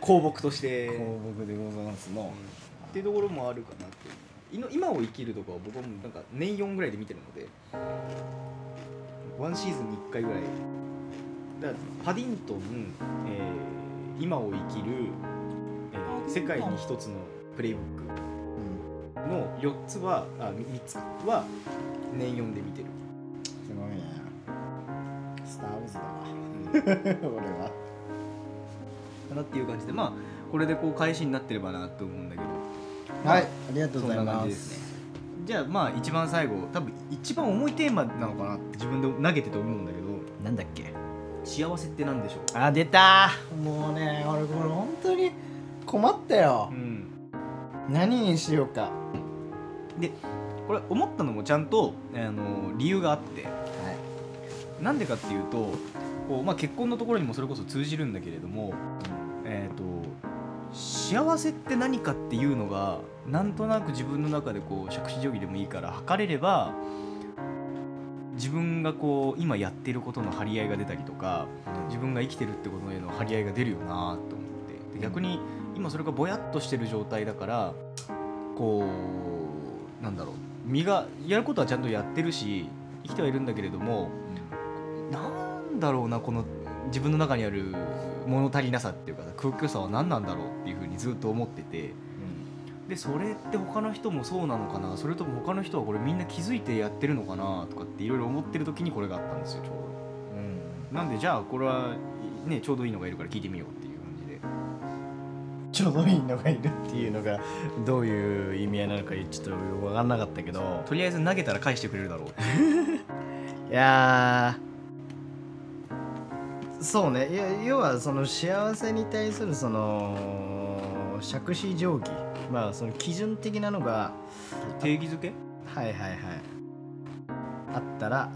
公木として。公木でございますの。っていうところもあるかなって今を生きるとかは僕はもうなんか年4ぐらいで見てるので。ワンシーズンに1回ぐらい。だからパディントン、えー今を生きる、えー世界に一つのプレイブックの4つはあ3つは年読んで見てる俺は。かなっていう感じでまあこれでこう返しになってればなと思うんだけど。はいありがとうございそんなま感じですすね。じゃあまあ一番最後多分一番重いテーマなのかなって自分で投げてて思うんだけど。なんだっけ？幸せって何でしょう？あ出た。もうね俺これ本当に困ったよ。うん。何にしようか。でこれ思ったのもちゃんとあの理由があって。はい。なんでかっていうとこう、まあ、結婚のところにもそれこそ通じるんだけれども、えー、と幸せって何かっていうのがなんとなく自分の中でこう杓子定規でもいいから測れれば自分がこう今やってることの張り合いが出たりとか自分が生きてるってことへの張り合いが出るよなと思って。逆に今それがぼやっとしてる状態だからこうなんだろう。身がやることはちゃんとやってるし生きてはいるんだけれどもなんだろうなこの自分の中にある物足りなさっていうか空虚さは何なんだろうっていうふうにずっと思ってて。でそれって他の人もそうなのかな？それとも他の人はこれみんな気づいてやってるのかなとかっていろいろ思ってる時にこれがあったんですよちょううん。どなんでじゃあこれはねちょうどいいのがいるから聞いてみようっていう感じでちょうどいいのがいるっていうのがどういう意味合いなのかちょっと分かんなかったけど。とりあえず投げたら返してくれるだろう。いやーそうね。いや要はその幸せに対するその杓子定規。まあその基準的なのが定義づけ？はいはいはい。あったら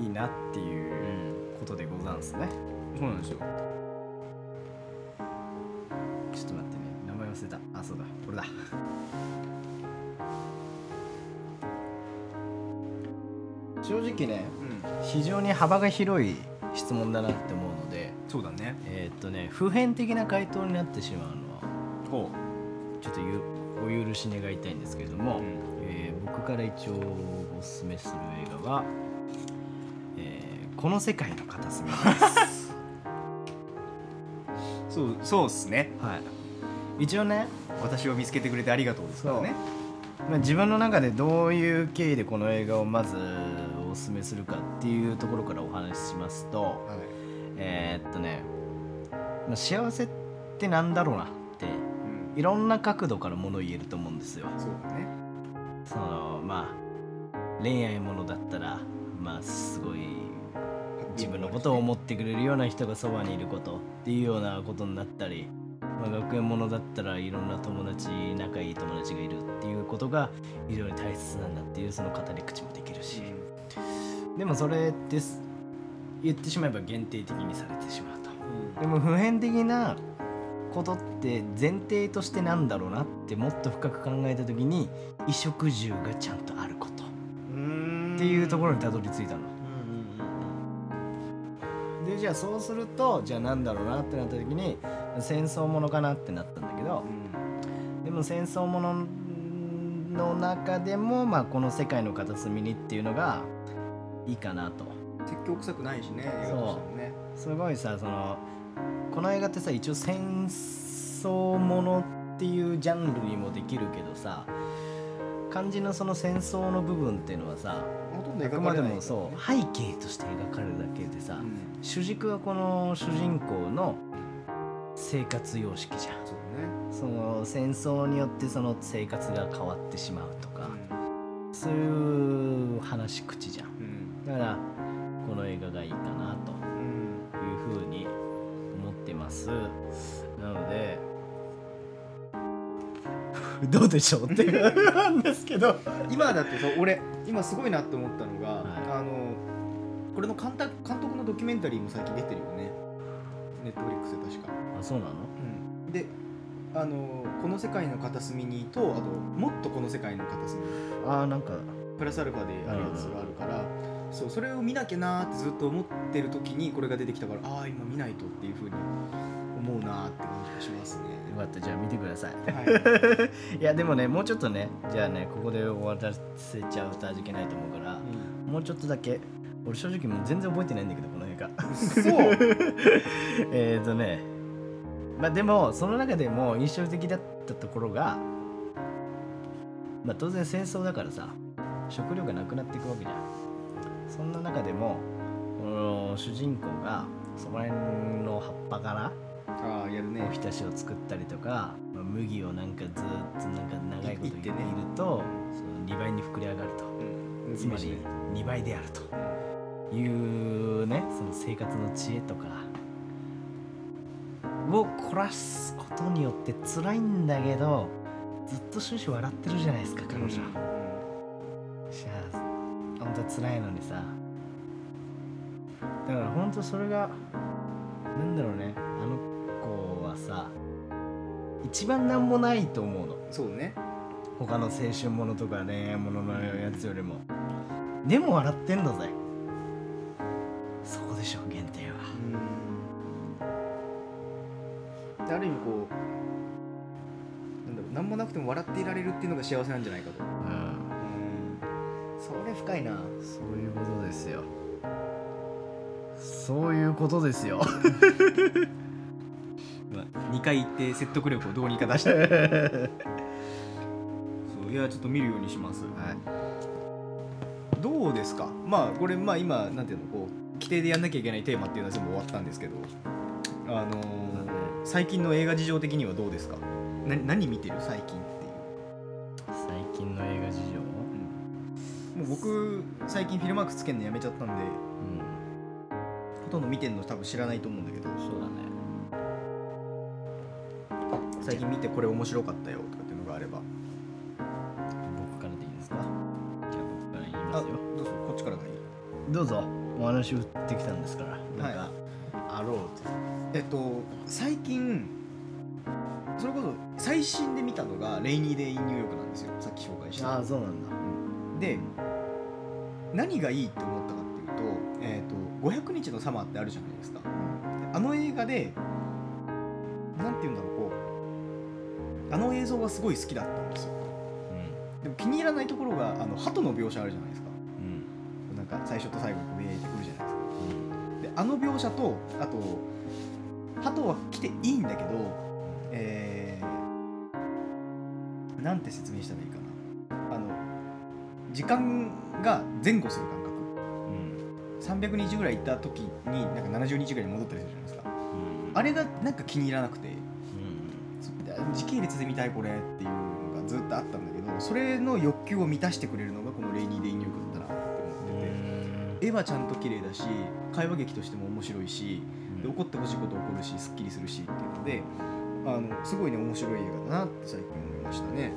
いいなっていうことでござんすね。そうなんですよ。ちょっと待ってね。名前忘れた。あそうだ。これだ。正直ねうん。非常に幅が広い質問だなって思うのでそうだね。えーっとね普遍的な回答になってしまうのはほちょっとゆお許し願いたいんですけれども、うん。えー僕から一応おすすめする映画は、えーこの世界の片隅です。そうそうっすね。はい。一応ね、私を見つけてくれてありがとうですからね。まあ、自分の中でどういう経緯でこの映画をまずおすすめするかっていうところからお話ししますとはい。えーっとね、まあ、幸せってなんだろうなってうん。いろんな角度からものを言えると思うんですよ。そうだね。そのまあ恋愛ものだったらまあすごい自分のことを思ってくれるような人がそばにいることっていうようなことになったり、まあ、学園ものだったらいろんな友達仲いい友達がいるっていうことが非常に大切なんだっていうその語り口もできるしでもそれです。言ってしまえば限定的にされてしまうと。でも普遍的なことって前提としてなんだろうなってもっと深く考えた時に衣食住がちゃんとあること。うん。っていうところにたどり着いたの。でじゃあそうするとじゃあなんだろうなってなった時に戦争ものかなってなったんだけど。でも戦争ものの中でも、まあ、この世界の片隅にっていうのがいいかなと。説教臭くないしね映画としてもね。すごいさそのこの映画ってさ一応戦争ものっていうジャンルにもできるけどさ肝心のその戦争の部分っていうのはさあくまでもそう背景として描かれるだけでさ、うん。主軸はこの主人公の生活様式じゃん。そうその戦争によってその生活が変わってしまうとか、だねそういう話口じゃん。うんだからこの映画がいいかなと。うんいうふうに思ってます。なので どうでしょうっていうなんですけど。今だってさ俺今すごいなって思ったのが、はい。あのこれの監督監督のドキュメンタリーも最近出てるよね。ネットフリックスで確か、あそうなの？であのこの世界の片隅にとあともっとこの世界の片隅あなんかプラスアルファであるやつがあるから、そうそれを見なきゃなーってずっと思ってる時にこれが出てきたからああ今見ないとっていうふうに思うなーって感じがしますね。よかった。じゃあ見てください。はい、いやでもねもうちょっとねじゃあねここで終わらせちゃうと味気ないと思うからもうちょっとだけ俺正直もう全然覚えてないんだけどこの映画。そう えっとねまあでもその中でも印象的だったところがまあ当然戦争だからさ食料がなくなっていくわけじゃんそんな中でも主人公がそこら辺の葉っぱからああやるね。おひたしを作ったりとか、まあ、麦をなんかずーっとなんか長いこといっていると、その2倍に膨れ上がると。うん。つまり2倍であると。いうねその生活の知恵とかを凝らすことによって辛いんだけどずっと終始笑ってるじゃないですか彼女、しゃあ本当は辛いのにさ。だから本当それがなんだろうね。あの子はさ一番なんもないと思うの。そうね。他の青春ものとか恋愛もののやつよりも。でも笑ってんだぜ。そこでしょ原点は。である意味こうなんだろう何もなくても笑っていられるっていうのが幸せなんじゃないかと。うんそれ深いな。そういうことですよ。そういうことですよ。2回言って説得力をどうにか出して そういやちょっと見るようにします。どうですか？まあこれまあ今なんていうのこう規定でやんなきゃいけないテーマっていうのは全部終わったんですけどあのー最近の映画事情的にはどうですか？な何見てる？最近僕最近フィルマークスつけるのやめちゃったんでうん。ほとんど見てんの多分知らないと思うんだけど。そうだね。最近見てこれ面白かったよとかっていうのがあれば。僕からでいいですか？じゃあ僕から言いあますよ。どうぞ。こっちからがいい。どうぞ。お話振ってきたんですから。なんか、あろうとえっと最近それこそ最新で見たのが「レイニー・デイ・ニューヨーク」なんですよ。さっき紹介した。ああそうなんだ。で何がいいって思ったかっていうと,、えー、と500日のサマーってあるじゃないですか。あの映画でなんて言うんだろうこうあの映像がすごい好きだったんですよ。でも気に入らないところがあの鳩の描写あるじゃないですか。うん。うんなんか最初と最後に見えてくるじゃないですか。であの描写とあと鳩は来ていいんだけどえー、なんて説明したらいいか時間が前後する感覚。うん。300日ぐらい行った時になんか70日ぐらいに戻ったりするじゃないですか。うん。あれがなんか気に入らなくて。うん。時系列で見たいこれっていうのがずっとあったんだけどそれの欲求を満たしてくれるのがこの「レイニー・デイ・ニューク」だったなって思ってて。絵はちゃんと綺麗だし会話劇としても面白いしで怒ってほしいこと起こるしすっきりするしっていうのであのすごいね面白い映画だなって最近思いましたね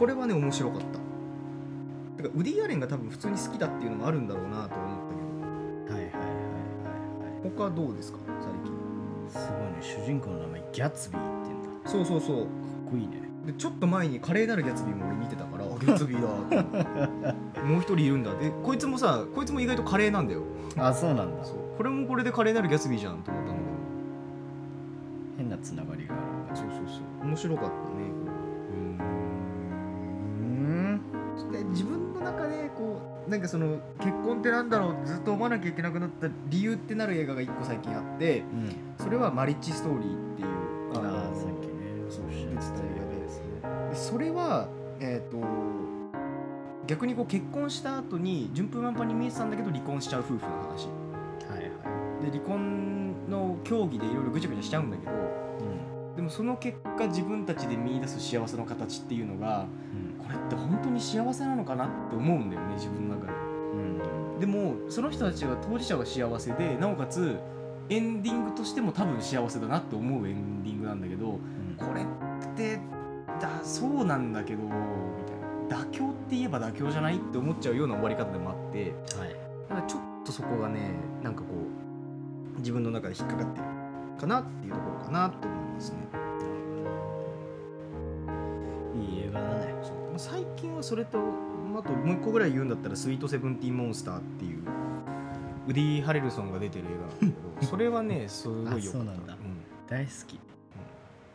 これはね面白かった。だからウディ・アレンが多分普通に好きだっていうのもあるんだろうなとは思ったはいはいはいはいはい。けど他どうですか？最近。すごいね主人公の名前ギャツビーって言うんだ。かそうそうそう。っこいいね。でちょっと前に華麗なるギャツビーも俺見てたからあギャツビーだもう一人いるんだ。でこいつもさこいつも意外と華麗なんだよ。あそうなんだ。そう。これもこれで華麗なるギャツビーじゃんと思ったんだ変なつながりがある。そうそうそう。面白かったなんかその結婚ってなんだろうずっと思わなきゃいけなくなった理由ってなる映画が一個最近あってうん。それは「マリッジストーリー」っていうあのあさっきねそうた映画ですね。で。それはえっ、と逆にこう結婚した後に順風満帆に見えてたんだけど離婚しちゃう夫婦の話。はいはい。で離婚の協議でいろいろぐちゃぐちゃしちゃうんだけどうんでもその結果自分たちで見出す幸せの形っていうのがうん。これって本当に幸せなのかなって思うんだよね自分の中で。うん。でもその人たちは当事者は幸せでなおかつエンディングとしても多分幸せだなって思うエンディングなんだけどこれってだそうなんだけどみたいな。妥協って言えば妥協じゃないって思っちゃうような終わり方でもあってはい。だからちょっとそこがねなんかこう自分の中で引っかかってるかなっていうところかなと思いますね。いい映画だね。そうまあ最近はそれとあともう一個ぐらい言うんだったら「スイートセブンティーンモンスター」っていうウディ・ハレルソンが出てる映画なんだけどそれはね すごいよかった。うなんだ。大好き。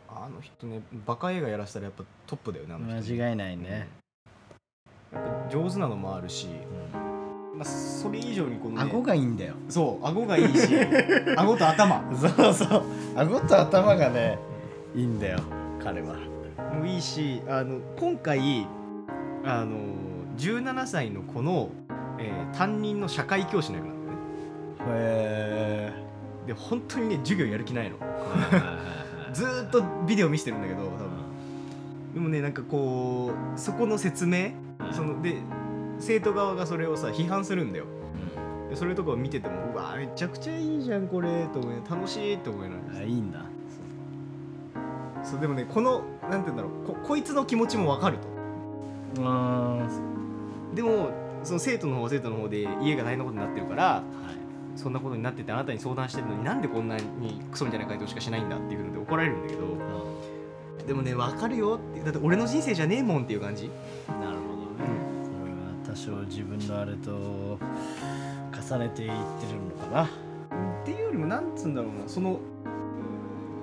あの人ねバカ映画やらせたらやっぱトップだよねあの間違いないね。やっぱ上手なのもあるし、まあ、それ以上にこの、ね、顎がいいんだよ。そう顎がいいし 顎と頭。そうそう。顎と頭がねいいんだよ彼は。もいいしあの今回あの17歳の子の、えー担任の社会教師の役なんだよね。へで本当にね授業やる気ないの。えずーっとビデオ見せてるんだけど多分。でもねなんかこうそこの説明そので生徒側がそれをさ批判するんだよ。でそれとかを見ててもうわめちゃくちゃいいじゃんこれと思い楽しい。と思いながらあいいんだ。そう。でもねこのなんて言うんだろうここいつの気持ちもわかると。うんでもその生徒の方は生徒の方で家が大変なことになってるからはい。そんなことになっててあなたに相談してるのになんでこんなにクソみたいな回答しかしないんだっていうので怒られるんだけどでもね分かるよってだって俺の人生じゃねえもんっていう感じ。なるほどねこれは多少自分のあれと重ねていってるのかな。っていうよりもなんつうんだろうなその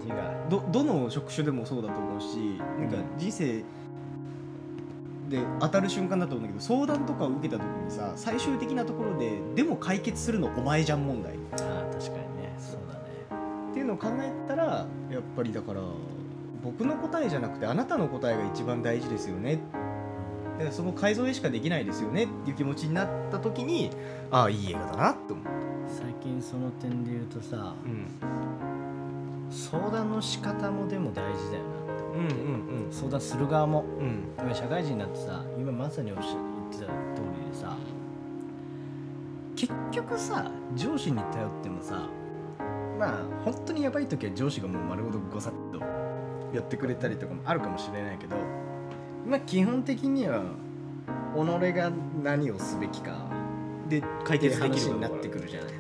違うどどの職種でもそうだと思うしなんか人生で当たる瞬間だと思うんだけど相談とかを受けた時にさ最終的なところででも解決するのお前じゃん問題。っああ確かにね。そうだね。ていうのを考えたらやっぱりだから僕の答えじゃなくてあなたの答えが一番大事ですよねだからその改造でしかできないですよねっていう気持ちになった時にああいい映画だなって思う、最近その点で言うとさうん、相談の仕方もでも大事だよなって思って、うんうん相談する側も。うん。今社会人になってさ今まさにおっしゃ言ってた通りでさ結局さ上司に頼ってもさまあ本当にやばい時は上司がもう丸ごとごさっとやってくれたりとかもあるかもしれないけどまあ基本的には己が何をすべきかで解決できる話になってくるじゃない。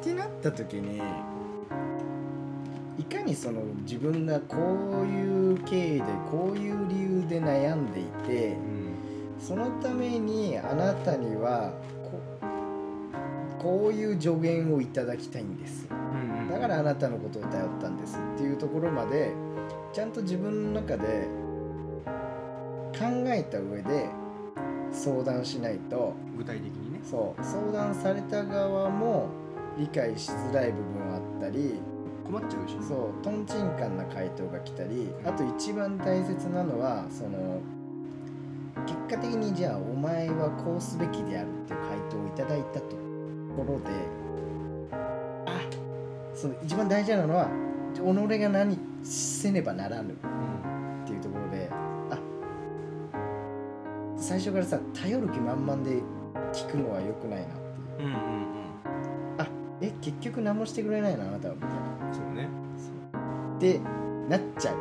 ってなった時にいかにその自分がこういう経緯でこういう理由で悩んでいてそのためにあなたにはここういう助言をいただきたいんです。うんうん。だからあなたのことを頼ったんですっていうところまでちゃんと自分の中で考えた上で相談しないと具体的にね。そう。相談された側も理解しづらい部分あったり困っちゃうしね。そう。とんちんかんな回答が来たりあと一番大切なのはその結果的にじゃあお前はこうすべきであるっていう回答をいただいたところであその一番大事なのは己が何せねばならぬっていうところであ最初からさ頼る気満々で聞くのは良くないなっていう。うんうんうん。え結局何もしてくれないのあなたはみたいな。そうね。ってなっちゃう。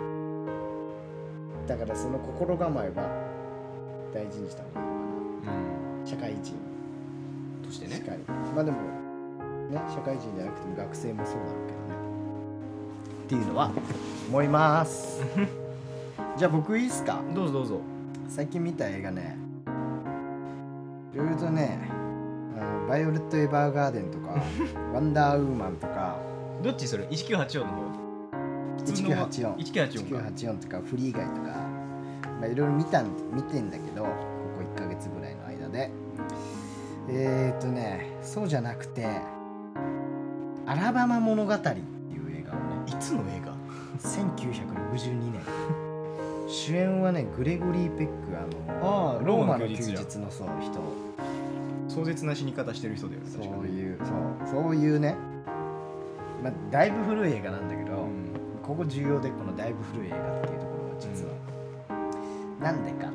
だからその心構えは大事にした方がいいのかうん。な社会人。としてね。まあでもね社会人じゃなくても学生もそうだろうけっていうのは思います。じゃあ僕いいっすか？どうぞどうぞ。最近見た映画ね。いろいろとねあのバイオレット・エヴァーガーデンとか ワンダーウーマンとか。どっちそれ？1984の方？1984 1984か。1984とかフリーガイとか。まあいろいろ見たん見てんだけどここ1ヶ月ぐらいの間で。えー、っとねそうじゃなくて「アラバマ物語」っいつの映画？1962年。主演はねグレゴリー・ペックあのあーローマの休日日のそう人壮絶な死に方してる人だよねそういうそうそういうね。まあだいぶ古い映画なんだけど、うん。ここ重要でこのだいぶ古い映画っていうところは実は、なんでかっていうと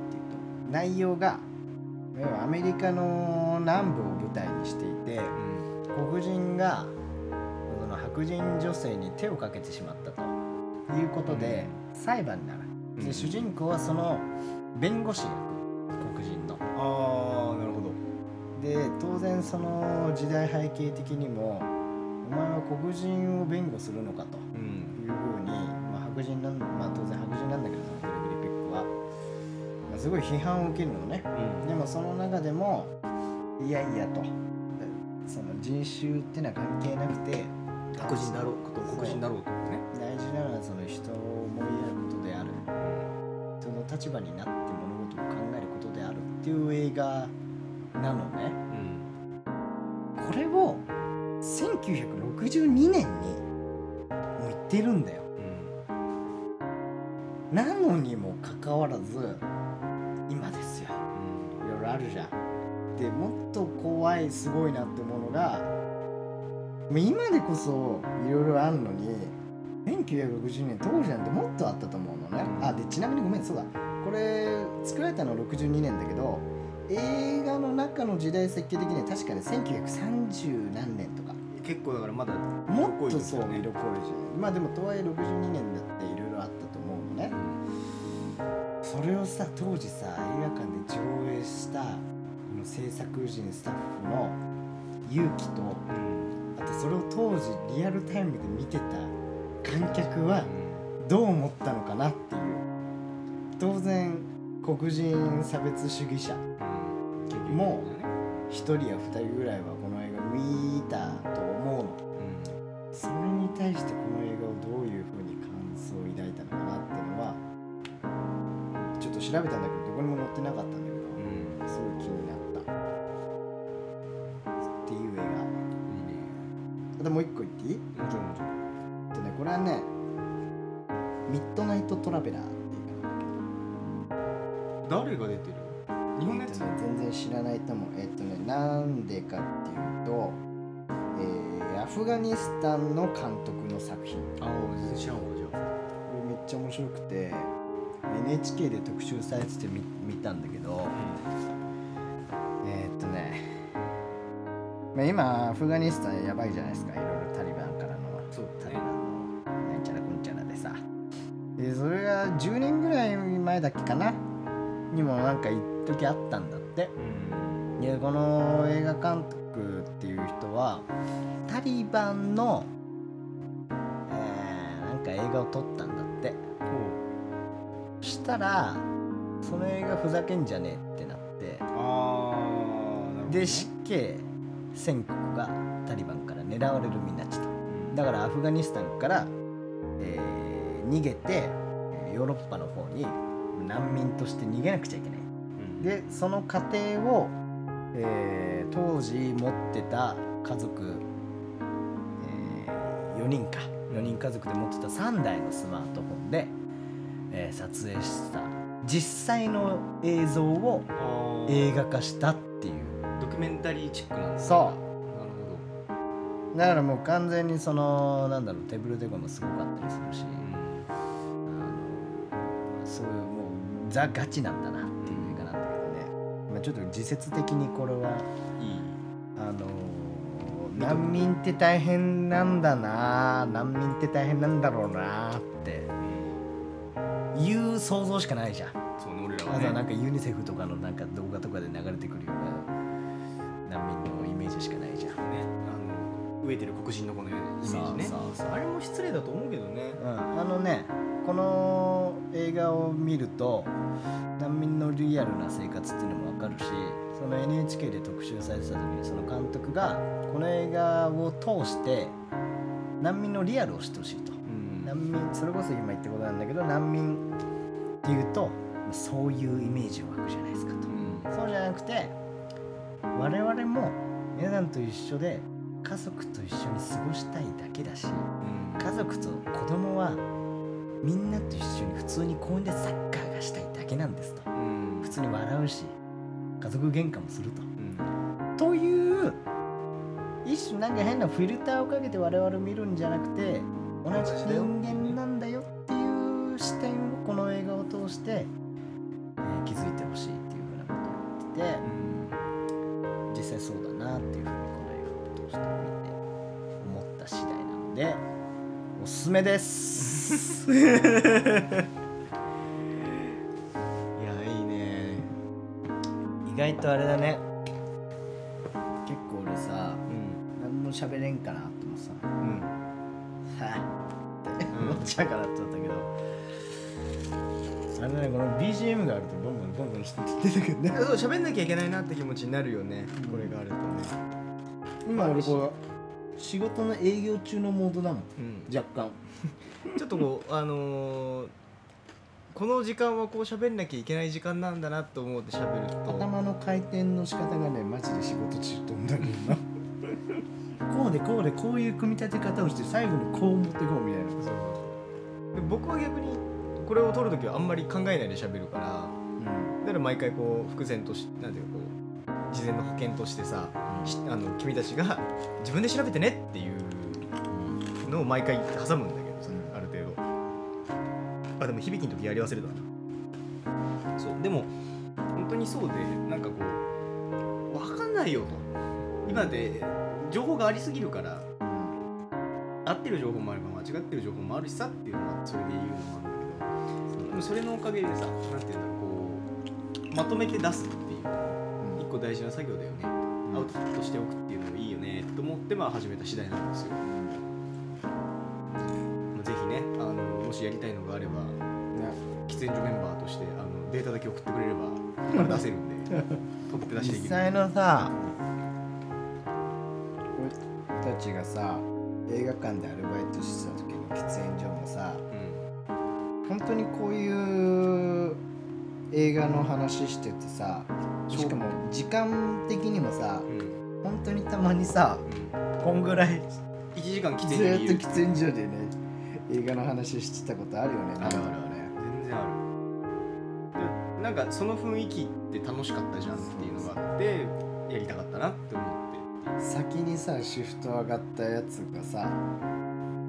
内容がアメリカの南部を舞台にしていて黒人が白人女性に手をかけてしまったということで、裁判になる。で、うん。主人公はその弁護士役黒人の。ああなるほど。で当然その時代背景的にもお前は黒人を弁護するのかと。うん。いうふうに、まあ、白人なんまあ当然白人なんだけどそのグリー・ペックは、まあ、すごい批判を受けるのね。うん。でもその中でもいやいやと。その人種ってのは関係なくて白人だろうこと黒人だろうとね。大事なのはその人を思いやることである。その立場になって物ことを考えることであるっていう映画なのね。うん。これを1962年にもう言ってるんだよ。うん。なのにもかかわらず今ですよ。いろいろあるじゃん。でもっと怖いすごいなって思うのがもう今でこそいろいろあるのに1960年当時なんてもっとあったと思うのね。あでちなみにごめんそうだ。これ作られたのは62年だけど映画の中の時代設計的には確かに1930何年とか。結構だからまだもっとそう色濃いですよね色濃いじゃんまあでもとはいえ62年だっていろいろあったと思うのね。それをさ当時さ映画館で上映したこの制作陣スタッフの勇気とうんあとそれを当時リアルタイムで見てた観客はどう思ったのかなっていう。当然黒人差別主義者も1人や2人ぐらいはこの映画見たと思うの。それに対してこの映画をどういうふうに感想を抱いたのかなっていうのはちょっと調べたんだけどどこにも載ってなかったん画あともう一個言っていい？もちろんもちろん。えっとねこれはねミッドナイトトラベラーっていう映画なんだ誰が出てる？日本のやつ？えっとね全然知らないと思うえっとねなんでかっていうと、えーアフガニスタンの監督の作品。ああ全然知らんわじゃあ。これめっちゃ面白くて NHK で特集されてて見見たんだけどえまあ、今アフガニスタンやばいじゃないですか。いろいろタリバンからの。そうタリバンのなんちゃらこんちゃらでさ。でそれが10年ぐらい前だっけかな。にもなんか一時あったんだって。うん。でこの映画監督っていう人はタリバンの、えーなんか映画を撮ったんだって。したらその映画ふざけんじゃねえってなって。ああなるほどね。で死刑宣告がタリバンから狙われる身になっちゃっただからアフガニスタンから、えー逃げてヨーロッパの方に難民として逃げなくちゃいけない。うん。でその過程を、えー当時持ってた家族、え4人か。4人家族で持ってた3台のスマートフォンで、えー撮影した。実際の映像を映画化したってドキュメンタリーチックなんだそなるほだからもう完全にそのなんだろうテーブルとかもすごかったりするし、どあのそういうもうザ・ガチなんだなっていう映画なんだけどね、まあ、ちょっと自説的にこれはうんいいあの難民って大変なんだな難民って大変なんだろうなっていう想像しかないじゃん。そうね俺らあはねなんかユニセフとかのなんか動画とかで流れてくるような難民のイメージしかないじゃん、ね。あの飢えてる黒人のこのイメージね。そうそうそう。あれも失礼だと思うけどね。うん、あのねこの映画を見ると難民のリアルな生活っていうのも分かるしその NHK で特集されてた時にその監督がこの映画を通して難民のリアルを知ってほしいと。うん。難民それこそ今言ったことなんだけど難民っていうとそういうイメージを湧くじゃないですかと。うん。そうじゃなくて我々も皆さんと一緒で家族と一緒に過ごしたいだけだしうん。家族と子供はみんなと一緒に普通に公園でサッカーがしたいだけなんですと。うん。普通に笑うし家族喧嘩もするうん。とという一種なんか変なフィルターをかけて我々見るんじゃなくて同じ人間なんだよっていう視点をこの映画を通して、えー気づいてほしいっていうふうなことを言っててを通して見て思った次第なのでおすすめです。いやいいね。意外とあれだね。結構俺さうん。何も喋れんかなと思ってさ。うん。はってうん。思っちゃうかなって思ったけど、あれねこの BGM があるとボンボンボンボン出てくるねそう喋んなきゃいけないなって気持ちになるよね。うんこれがあるとね今俺こう仕事の営業中のモードだもん。うん。若干。ちょっとこうあのーこの時間はこう喋んなきゃいけない時間なんだなと思って喋ると。頭の回転の仕方がねマジで仕事中と思うんだけどな。こうでこうでこういう組み立て方をして最後にこう持っていこうみたいな。そうで僕は逆にこれを撮るときはあんまり考えないで喋るから。だから毎回こう伏線としなんていうかこう事前の保険としてさしあの君たちが自分で調べてねっていうのを毎回挟むんだけどさある程度。あでも響きの時やり忘れたな。そうでも本当にそうでなんかこう分かんないよと。今で情報がありすぎるから合ってる情報もあれば間違ってる情報もあるしさっていうのはそれで言うのもあるんだけどでもそれのおかげでさなんていうんだろうこうまとめて出すっていう一個大事な作業だよねアウトプットしておくっていうのもいいよね。と思ってまあ始めた次第なんですよ、まあ、ぜひねあのもしやりたいのがあれば喫煙所メンバーとしてあのデータだけ送ってくれれば 出せるんで取って出しできる。実際のさ俺たちがさ映画館でアルバイトしてた時の喫煙所もさうん。本当にこういう映画の話しててさしかも時間的にもさうん。本当にたまにさこんぐらい。1時間喫ず煙所にいるーっと喫煙所でね映画の話してたことあるよねあるあるある。ね。全然ある。でなんかその雰囲気って楽しかったじゃんっていうのがあってやりたかったなって思って。先にさシフト上がったやつがさ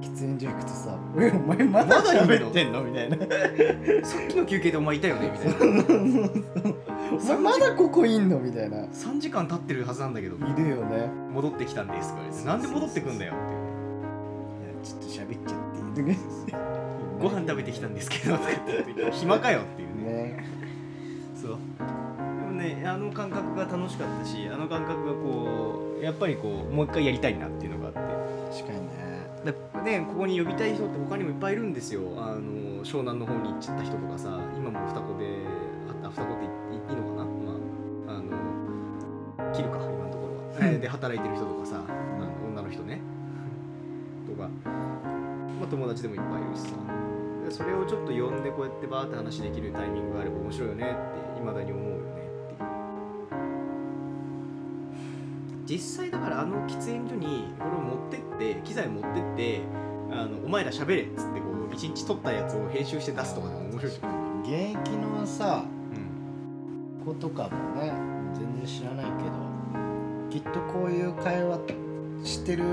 喫煙所行くとさ「え お前まだ喋ってんの?」みたいな。さっきの休憩でお前いたよね？みたいな。お前まだここいんの？みたいな。い3時間経ってるはずなんだけど。るよね。戻ってきたんですとか？言ってなんで戻ってくんだよ？っていやちょっと喋っちゃっていいご飯食べてきたんですけど。とか言って暇かよっていうね。ね。そう。でもねあの感覚が楽しかったしあの感覚がこうやっぱりこうもう一回やりたいなっていうのがあって。確かにね。だねここに呼びたい人って他にもいっぱいいるんですよ。あの湘南の方に行っちゃった人とかさ今も双子であ双子っていいのかな？まああの切るか今のところは、えーで働いてる人とかさあの女の人ね。とか、まあ、友達でもいっぱいいるしさ。でそれをちょっと呼んでこうやってバーって話できるタイミングがあれば面白いよねっていまだに思う実際だからあの喫煙所にこれを持ってって機材持ってってあのお前ら喋れっつってこう一日撮ったやつを編集して出すとかでも面白いし、現役のさうん、子とかもね全然知らないけどきっとこういう会話してる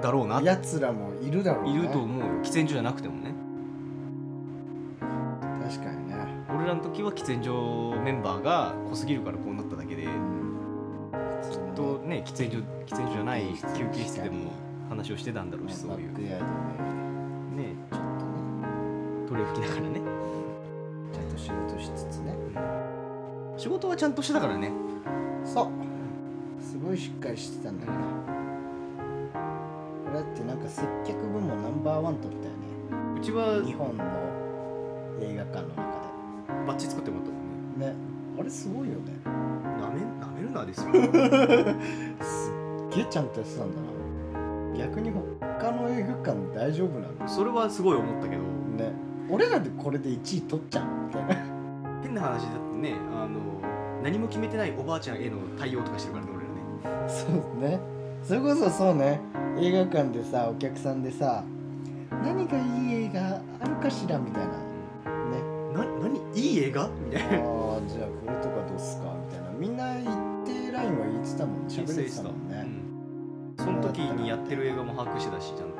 だろうな。やつらもいるだろうね。いると思うよ。喫煙所じゃなくてもね。確かにね。俺らの時は喫煙所メンバーが濃すぎるからこうなっただけでとね喫煙所喫煙所じゃない休憩室でも話をしてたんだろうしそういう。ね。ちょっとね鳥を吹きながらね。ちゃんと仕事しつつね。仕事はちゃんとしてたからね。そう。すごいしっかりしてたんだから。これだってなんか接客部門ナンバーワン取ったようちはね日本の映画館の中バッチ作ってもらったもんね。でね。あれすごいよねなめなめるなですよ。すっげえちゃんとやってたんだな。逆に他の映画館大丈夫なの？それはすごい思ったけど。ね。俺らでこれで1位取っちゃうみたいな。変な話だってねあの何も決めてないおばあちゃんへの対応とかしてるからね俺らね。そうね。それこそそうね。映画館でさお客さんでさ何がいい映画あるかしらみたいな。ね。な何？いい映画？みたいなたもんね喋れてた、うん。その時にやってる映画も把握してたしちゃんと。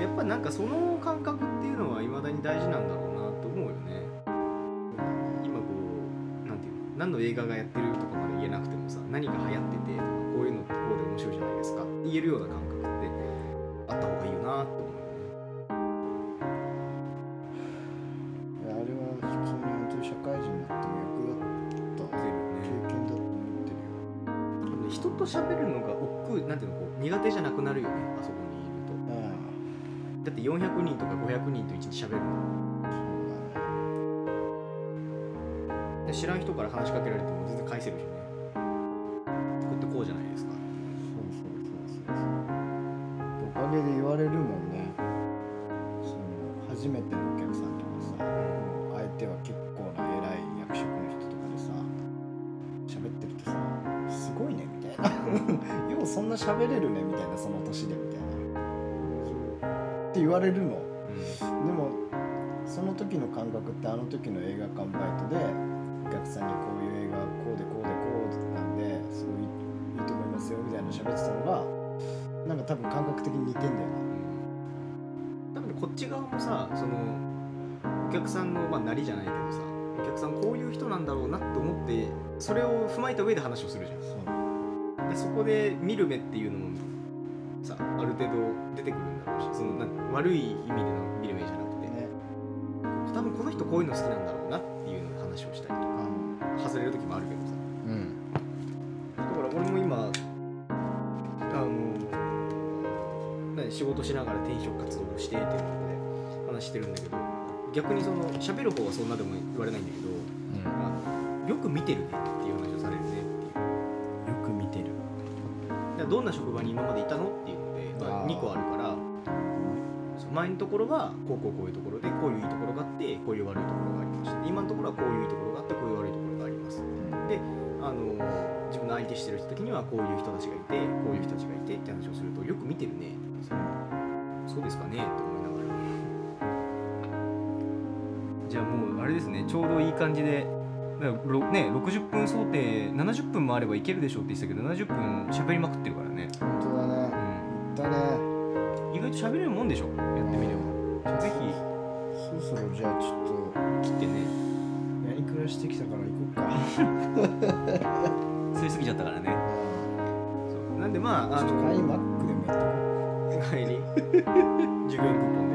やっぱなんかその感覚っていうのはいまだに大事なんだろうなと思うよね。今こうなんていうの？何の映画がやってるとかまで言えなくてもさ何が流行っててとかこういうのってこうで面白いじゃないですか言えるような感覚ってあった方がいいよなって思う喋るのが億劫なんていうのこう苦手じゃなくなるよねあそこにいると。うん。だって400人とか500人と一日喋るの。で知らん人から話しかけられても全然返せるしね喋れるねみたいなその年でみたいな。って言われるの。でもその時の感覚ってあの時の映画館バイトでお客さんにこういう映画こうでこうでこうなんですごいいいと思いますよみたいな喋ってたのがなんか多分感覚的に似てんだよ多分ねこっち側もさそのお客さんのまあなりじゃないけどさお客さんこういう人なんだろうなって思ってそれを踏まえた上で話をするじゃんそこで見る目っていうのもさある程度出てくるんだろうしそのなん悪い意味での見る目じゃなくて、ね。多分この人こういうの好きなんだろうなっていうの話をしたりとか外れる時もあるけどさ。うん。だから俺も今あの何仕事しながら転職活動をしてっていうので話してるんだけど逆にその喋る方はそんなでも言われないんだけどあのよく見てるねってどんな職場に今までいたの？っていうので、まあ、あー2個あるから前のところはこうこうこういうところでこういういいところがあってこういう悪いところがありまして今のところはこういういいところがあってこういう悪いところがあります。であの自分の相手してる人的にはこういう人たちがいてこういう人たちがいてって話をするとよく見てるね。そうですかねと思いながら。じゃあもうあれですねちょうどいい感じでだからろね60分想定70分もあればいけるでしょうって言ってたけど70分喋りまくってるからね、本当だね。うだね。ん、意外と喋れるもんでしょ？やってみれば。ぜそろそろじゃあちょっひ切ってね。とやり暮らしてきたから行こっか。吸いすぎちゃったからね。そう。なんでまああちょっとの帰りマックでもやっとこ帰り。授業員クーポン